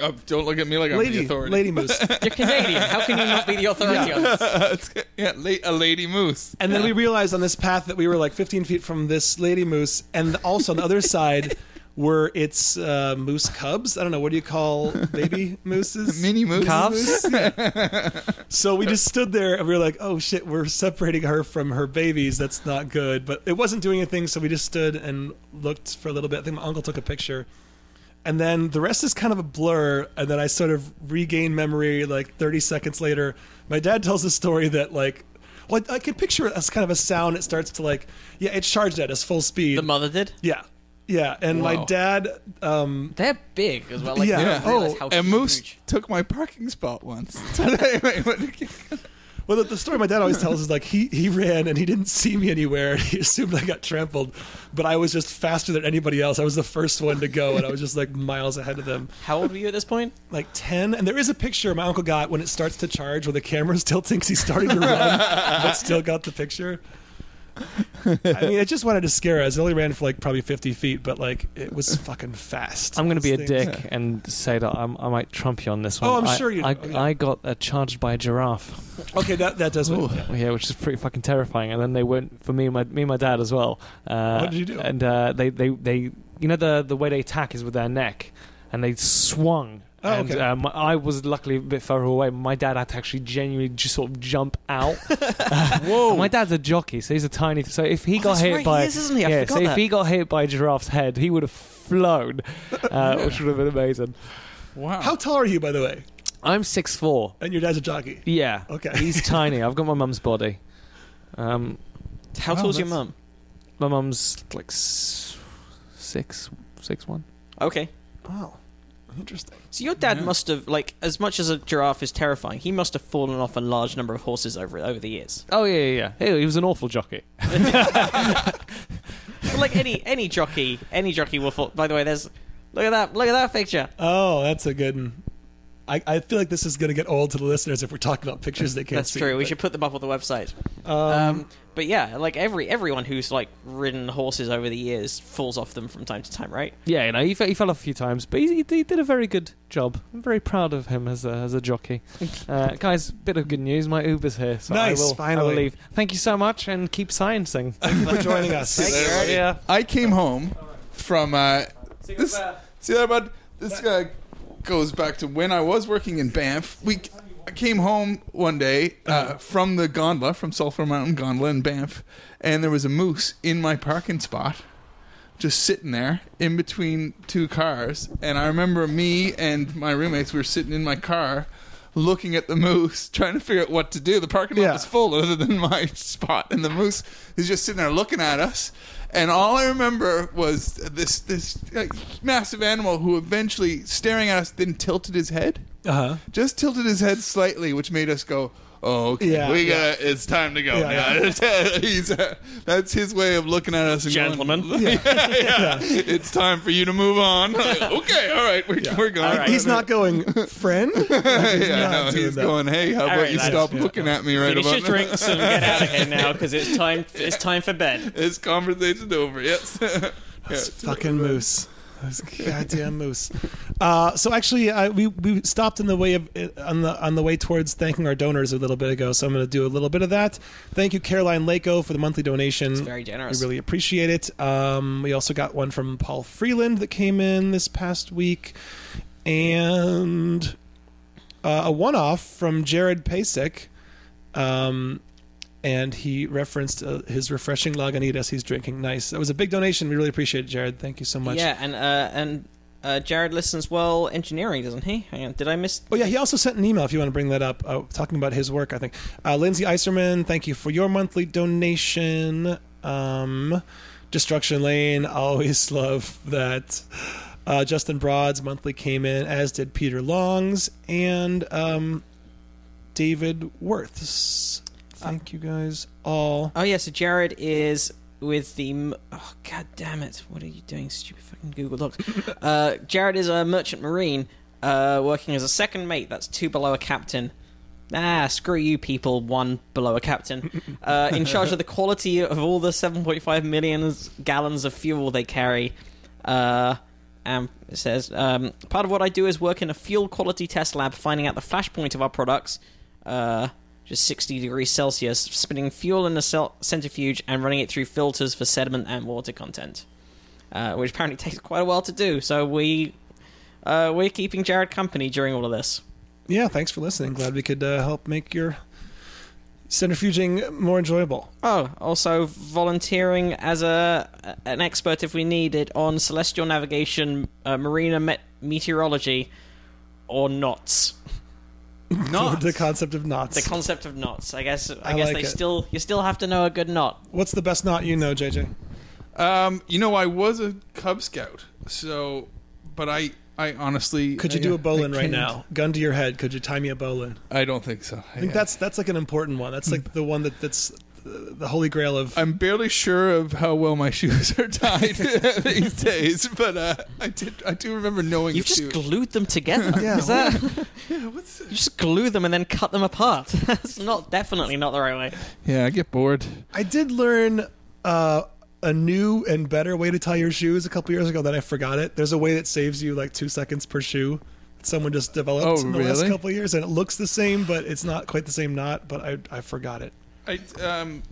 Oh, don't look at me like I'm the lady, authority. lady moose. You're Canadian. How can you not be the authority on this? Yeah, la- a lady moose. And then we realized on this path that we were like 15 feet from this lady moose, and also on the other side were its uh, moose cubs. I don't know what do you call baby mooses? Mini moose. Calves? So we just stood there and we were like, "Oh shit, we're separating her from her babies. That's not good." But it wasn't doing anything, so we just stood and looked for a little bit. I think my uncle took a picture. And then the rest is kind of a blur, and then I sort of regain memory like 30 seconds later. My dad tells a story that like well, I, I can picture it as kind of a sound. It starts to like, yeah, it's charged at us full speed. The mother did. yeah, yeah. And my Wow. dad, um, They're big as well. Like, Yeah. I didn't Oh, realize how A moose took my parking spot once. Wait, what- Well, the, the story my dad always tells is like he he ran and he didn't see me anywhere. He assumed I got trampled, but I was just faster than anybody else. I was the first one to go, and I was just like miles ahead of them. How old were you at this point? Like ten, and there is a picture my uncle got when it starts to charge, where the camera still thinks he's starting to run, but still got the picture. I mean, it just wanted to scare us. It only ran for like probably fifty feet, but like it was fucking fast. I'm going to be a dick and say that I'm, I might trump you on this one. Oh, I'm I- sure you- I, oh, yeah. I got uh, charged by a giraffe. Okay, that that does. What, yeah. Yeah, which is pretty fucking terrifying. And then they went for me and my me and my dad as well. Uh, What did you do? And uh, they, they they you know the the way they attack is with their neck, and they swung. Oh, and okay. um, I was luckily a bit further away. My dad had to actually genuinely just sort of jump out. Whoa! my dad's a jockey, so he's a tiny. So if he Oh, got that's hit right, by he is, isn't he? I yeah, forgot so if he got hit by a giraffe's head, he would have flown, uh, which would have been amazing. wow. How tall are you, by the way? I'm six four. And your dad's a jockey. Yeah. Okay. He's tiny. I've got my mum's body. Um, How Wow, tall's your mum? my mum's like six, six one. Okay. Wow, interesting. So your dad Yeah. must have, like, as much as a giraffe is terrifying, he must have fallen off a large number of horses over over the years. Oh yeah, yeah, yeah. He he was an awful jockey. But like any any jockey, any jockey will fall. By the way, there's look at that, look at that picture. Oh, that's a good one. I, I feel like this is going to get old to the listeners if we're talking about pictures they can't That's see. true. We but, should put them up on the website. Um, Um, but yeah, like every everyone who's like ridden horses over the years falls off them from time to time, right? Yeah, you know, he, fe- he fell off a few times, but he, he, he did a very good job. I'm very proud of him as a, as a jockey. Uh, guys, bit of good news. My Uber's here, so Nice, I, will, I will finally. leave. Thank you so much, and keep sciencing. thank you for joining us. Thank you, yeah. I came home from uh, this. See that, bud? This guy goes back to when I was working in Banff. We I came home one day uh, from the gondola, from Sulphur Mountain Gondola in Banff, and there was a moose in my parking spot, just sitting there in between two cars. And I remember me and my roommates we were sitting in my car. Looking at the moose, trying to figure out what to do. The parking lot Yeah. was full other than my spot, and the moose is just sitting there looking at us. And all I remember was this this uh, massive animal who eventually, staring at us, then tilted his head. Uh huh. Just tilted his head slightly, which made us go, "Oh, okay, Yeah, we yeah. got. It's time to go Yeah, now." He's uh, that's his way of looking at us, and Gentlemen. Going, yeah, yeah, it's time for you to move on. Like, okay, all right, we're, we're going. All right. He's not going, friend. yeah, not no, doing he's that. going. Hey, how about right, you lads. stop looking at me right Finish about your drinks and get out of here now because it's time. It's time for bed. This conversation's over. Yes. Yeah. Fucking moose. Goddamn moose. Uh, so actually, I, we we stopped in the way of on the on the way towards thanking our donors a little bit ago. So I'm going to do a little bit of that. Thank you, Caroline Lako, for the monthly donation. It's very generous. We really appreciate it. Um, we also got one from Paul Freeland that came in this past week, and uh, a one-off from Jared Pasek. Um, and he referenced uh, his refreshing Lagunitas he's drinking. Nice. That was a big donation. We really appreciate it, Jared. Thank you so much. Yeah, and uh, and uh, Jared listens well engineering, doesn't he? Hang on, did I miss? Oh yeah, he also sent an email if you want to bring that up, uh, talking about his work. I think uh, Lindsay Iserman, thank you for your monthly donation. Um, Destruction Lane, always love that. Uh, Justin Broad's monthly came in, as did Peter Long's and um, David Worth's. Thank you guys all. Oh yeah, so Jared is with the. m- Oh god damn it! What are you doing, stupid fucking Google Docs? uh, Jared is a merchant marine, uh, working as a second mate. That's two below a captain. Ah, screw you, people. One below a captain. Uh, in charge of the quality of all the 7.5 million gallons of fuel they carry. Uh, and it says um, part of what I do is work in a fuel quality test lab, finding out the flash point of our products. Uh, just 60 degrees Celsius, spinning fuel in a cel- centrifuge and running it through filters for sediment and water content, uh, which apparently takes quite a while to do. So we uh, we're keeping Jared company during all of this. Yeah, thanks for listening. Glad we could uh, help make your centrifuging more enjoyable. Oh, also volunteering as a an expert if we need it on celestial navigation, uh, marine met- meteorology, or knots. Not. the concept of knots. The concept of knots. I guess. I, I guess like they it. still you still have to know a good knot. What's the best knot you know, JJ? Um, you know, I was a Cub Scout, so, but I, I honestly, Could you I- do a bowline right now? Gun to your head. Could you tie me a bowline? I don't think so. I think that's that's like an important one. That's like the one that that's the holy grail of. I'm barely sure of how well my shoes are tied these days, but uh, I did. I do remember knowing. You've just few. glued them together. Yeah. Is that? yeah, what's You just glue them and then cut them apart. That's not definitely not the right way. yeah, I get bored. I did learn uh, a new and better way to tie your shoes a couple years ago. That I forgot it. There's a way that saves you like two seconds per shoe. that Someone just developed Oh, in the last couple of years, and it looks the same, but it's not quite the same knot. But I I forgot it. I um,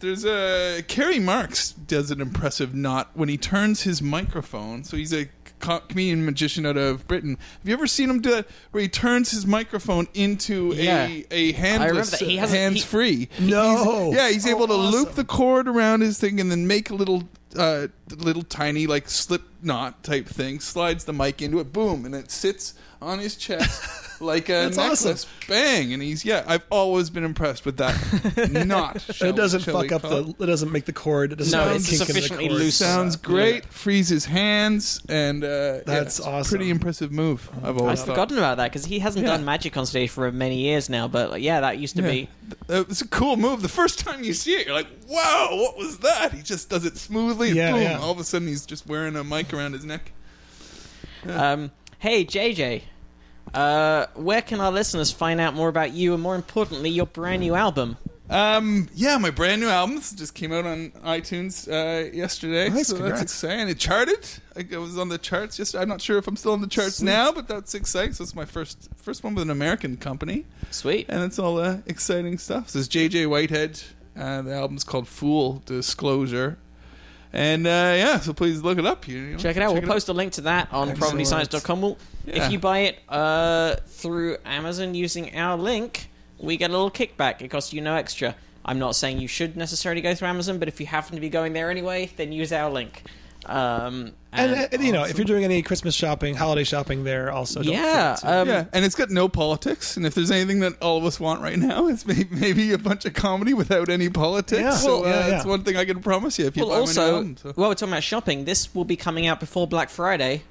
there's a Kerry Marks does an impressive knot when he turns his microphone. So he's a co- comedian magician out of Britain. Have you ever seen him do that? Where he turns his microphone into Yeah. a a handless, that. He has a- he- hands free. No. yeah, he's Oh, able to loop the cord around his thing and then make a little. Uh, little tiny like slip knot type thing slides the mic into it boom and it sits on his chest like a That's awesome. necklace bang and he's yeah i've always been impressed with that knot shall it doesn't we- fuck up call it? the. It doesn't make the cord. It doesn't No, have a it's kink in the sufficiently cord. loose. sounds great frees his hands and uh yeah, That's it's a awesome. pretty impressive move i've always I've thought forgotten about that because he hasn't Yeah. done magic on stage for many years now. But like, yeah, that used to Yeah. be. Uh, it's a cool move. The first time you see it, you're like, "Wow, what was that?" He just does it smoothly. Yeah, boom! yeah. All of a sudden, he's just wearing a mic around his neck. Um, hey JJ, uh, where can our listeners find out more about you and more importantly your brand new album? Um, yeah, my brand new album just came out on iTunes uh, yesterday. Nice, so congrats. that's exciting. It charted. I I was on the charts. Just I'm not sure if I'm still on the charts Sweet. now, but that's exciting. So it's my first first one with an American company, Sweet. and it's all uh, exciting stuff. So it's JJ Whitehead. Uh, the album's called Fool Disclosure. And uh, yeah, so please look it up. You, you know, Check it out. we'll post a link to that on Excellent. probablyscience.com. We'll, Yeah. If you buy it uh, through Amazon using our link, we get a little kickback. It costs you no extra. I'm not saying you should necessarily go through Amazon, but if you happen to be going there anyway, then use our link. Um, And, and, uh, and, you know, if you're doing any Christmas shopping, holiday shopping, there also. Don't yeah, um, yeah, and it's got no politics. And if there's anything that all of us want right now, it's maybe, maybe a bunch of comedy without any politics. Yeah. so Well, uh, yeah, that's yeah. one thing I can promise you. If you Well, buy also, album, so. while we're talking about shopping, this will be coming out before Black Friday.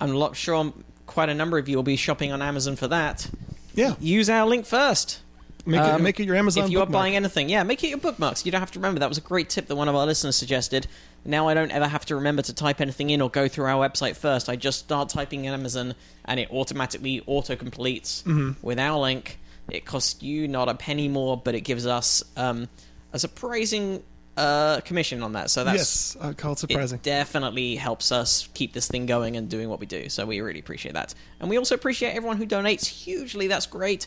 I'm not sure quite a number of you will be shopping on Amazon for that. yeah, Use our link first. make it Um, make it your Amazon. if you are buying anything, yeah, make it your bookmarks. You don't have to remember. That was a great tip that one of our listeners suggested. Now I don't ever have to remember to type anything in or go through our website first. I just start typing in Amazon and it automatically auto completes Mm-hmm. with our link. It costs you not a penny more, but it gives us um, a surprising uh, commission on that. So that's yes, I call it surprising. It definitely helps us keep this thing going and doing what we do. So we really appreciate that. And we also appreciate everyone who donates hugely. That's great.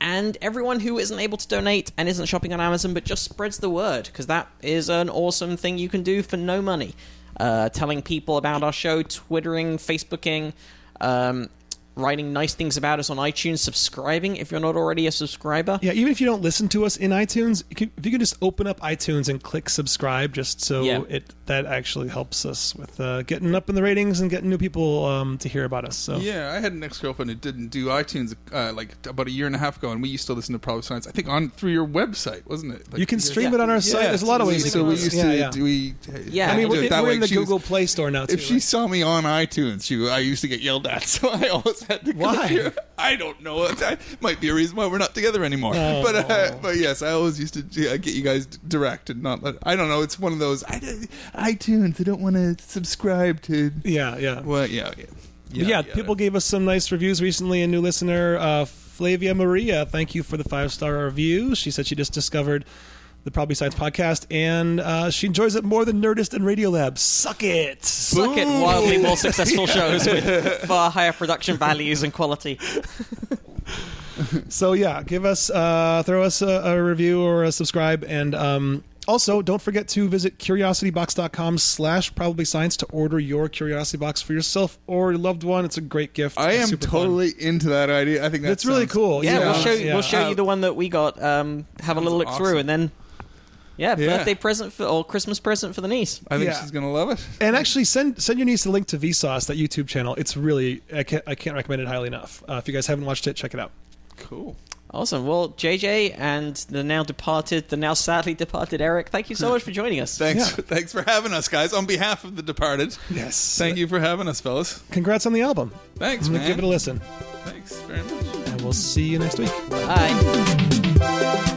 And everyone who isn't able to donate and isn't shopping on Amazon but just spreads the word because that is an awesome thing you can do for no money. Uh, telling people about our show, twittering, Facebooking, um, writing nice things about us on iTunes, subscribing if you're not already a subscriber. Yeah, even if you don't listen to us in iTunes, you can, if you could just open up iTunes and click subscribe, just so Yeah. it that actually helps us with uh, getting up in the ratings and getting new people um, to hear about us. So Yeah, I had an ex girlfriend who didn't do iTunes uh, like about a year and a half ago, and we used to listen to Probably Science. I think on through your website, wasn't it? Like, you can stream Yeah. it on our site. There's a lot of ways. So we used to yeah. do we. Yeah, I mean, we're, it we're in the She was- Google Play Store now too. If she right? saw me on iTunes, she I used to get yelled at, so I always had to. Why? through- I don't know. That might be a reason why we're not together anymore. Oh. But uh, but yes, I always used to uh, get you guys direct and not let. I don't know. It's one of those I, iTunes. I don't want to subscribe to. yeah, yeah. Well, yeah, yeah. But yeah, people gave us some nice reviews recently. A new listener, uh, Flavia Maria, thank you for the five star review. She said she just discovered the Probably Science podcast and uh, she enjoys it more than Nerdist and Radiolab. Suck it! Suck it, wildly more successful shows with far higher production values and quality. So yeah, give us, uh, throw us a, a review or a subscribe, and um, also don't forget to visit curiositybox.com slash probably science to order your curiosity box for yourself or your loved one. It's a great gift. I It's am super fun. totally into that idea. I think that's It's really cool. Yeah, we'll show yeah. we'll show Uh, you the one that we got. Um, have a little look awesome. through, and then yeah, Yeah. birthday present for or Christmas present for the niece. I think Yeah. she's gonna love it. And actually, send send your niece a link to Vsauce, that YouTube channel. It's really I can't, I can't recommend it highly enough. Uh, if you guys haven't watched it, check it out. Cool. Awesome. Well, JJ and the now departed, the now sadly departed Eric, thank you so much for joining us. Thanks. Yeah. Thanks for having us, guys. On behalf of the departed, Yes. thank you for having us, fellas. Congrats on the album. Thanks, I'm gonna man. give it a listen, Thanks very much. and we'll see you next week. Bye.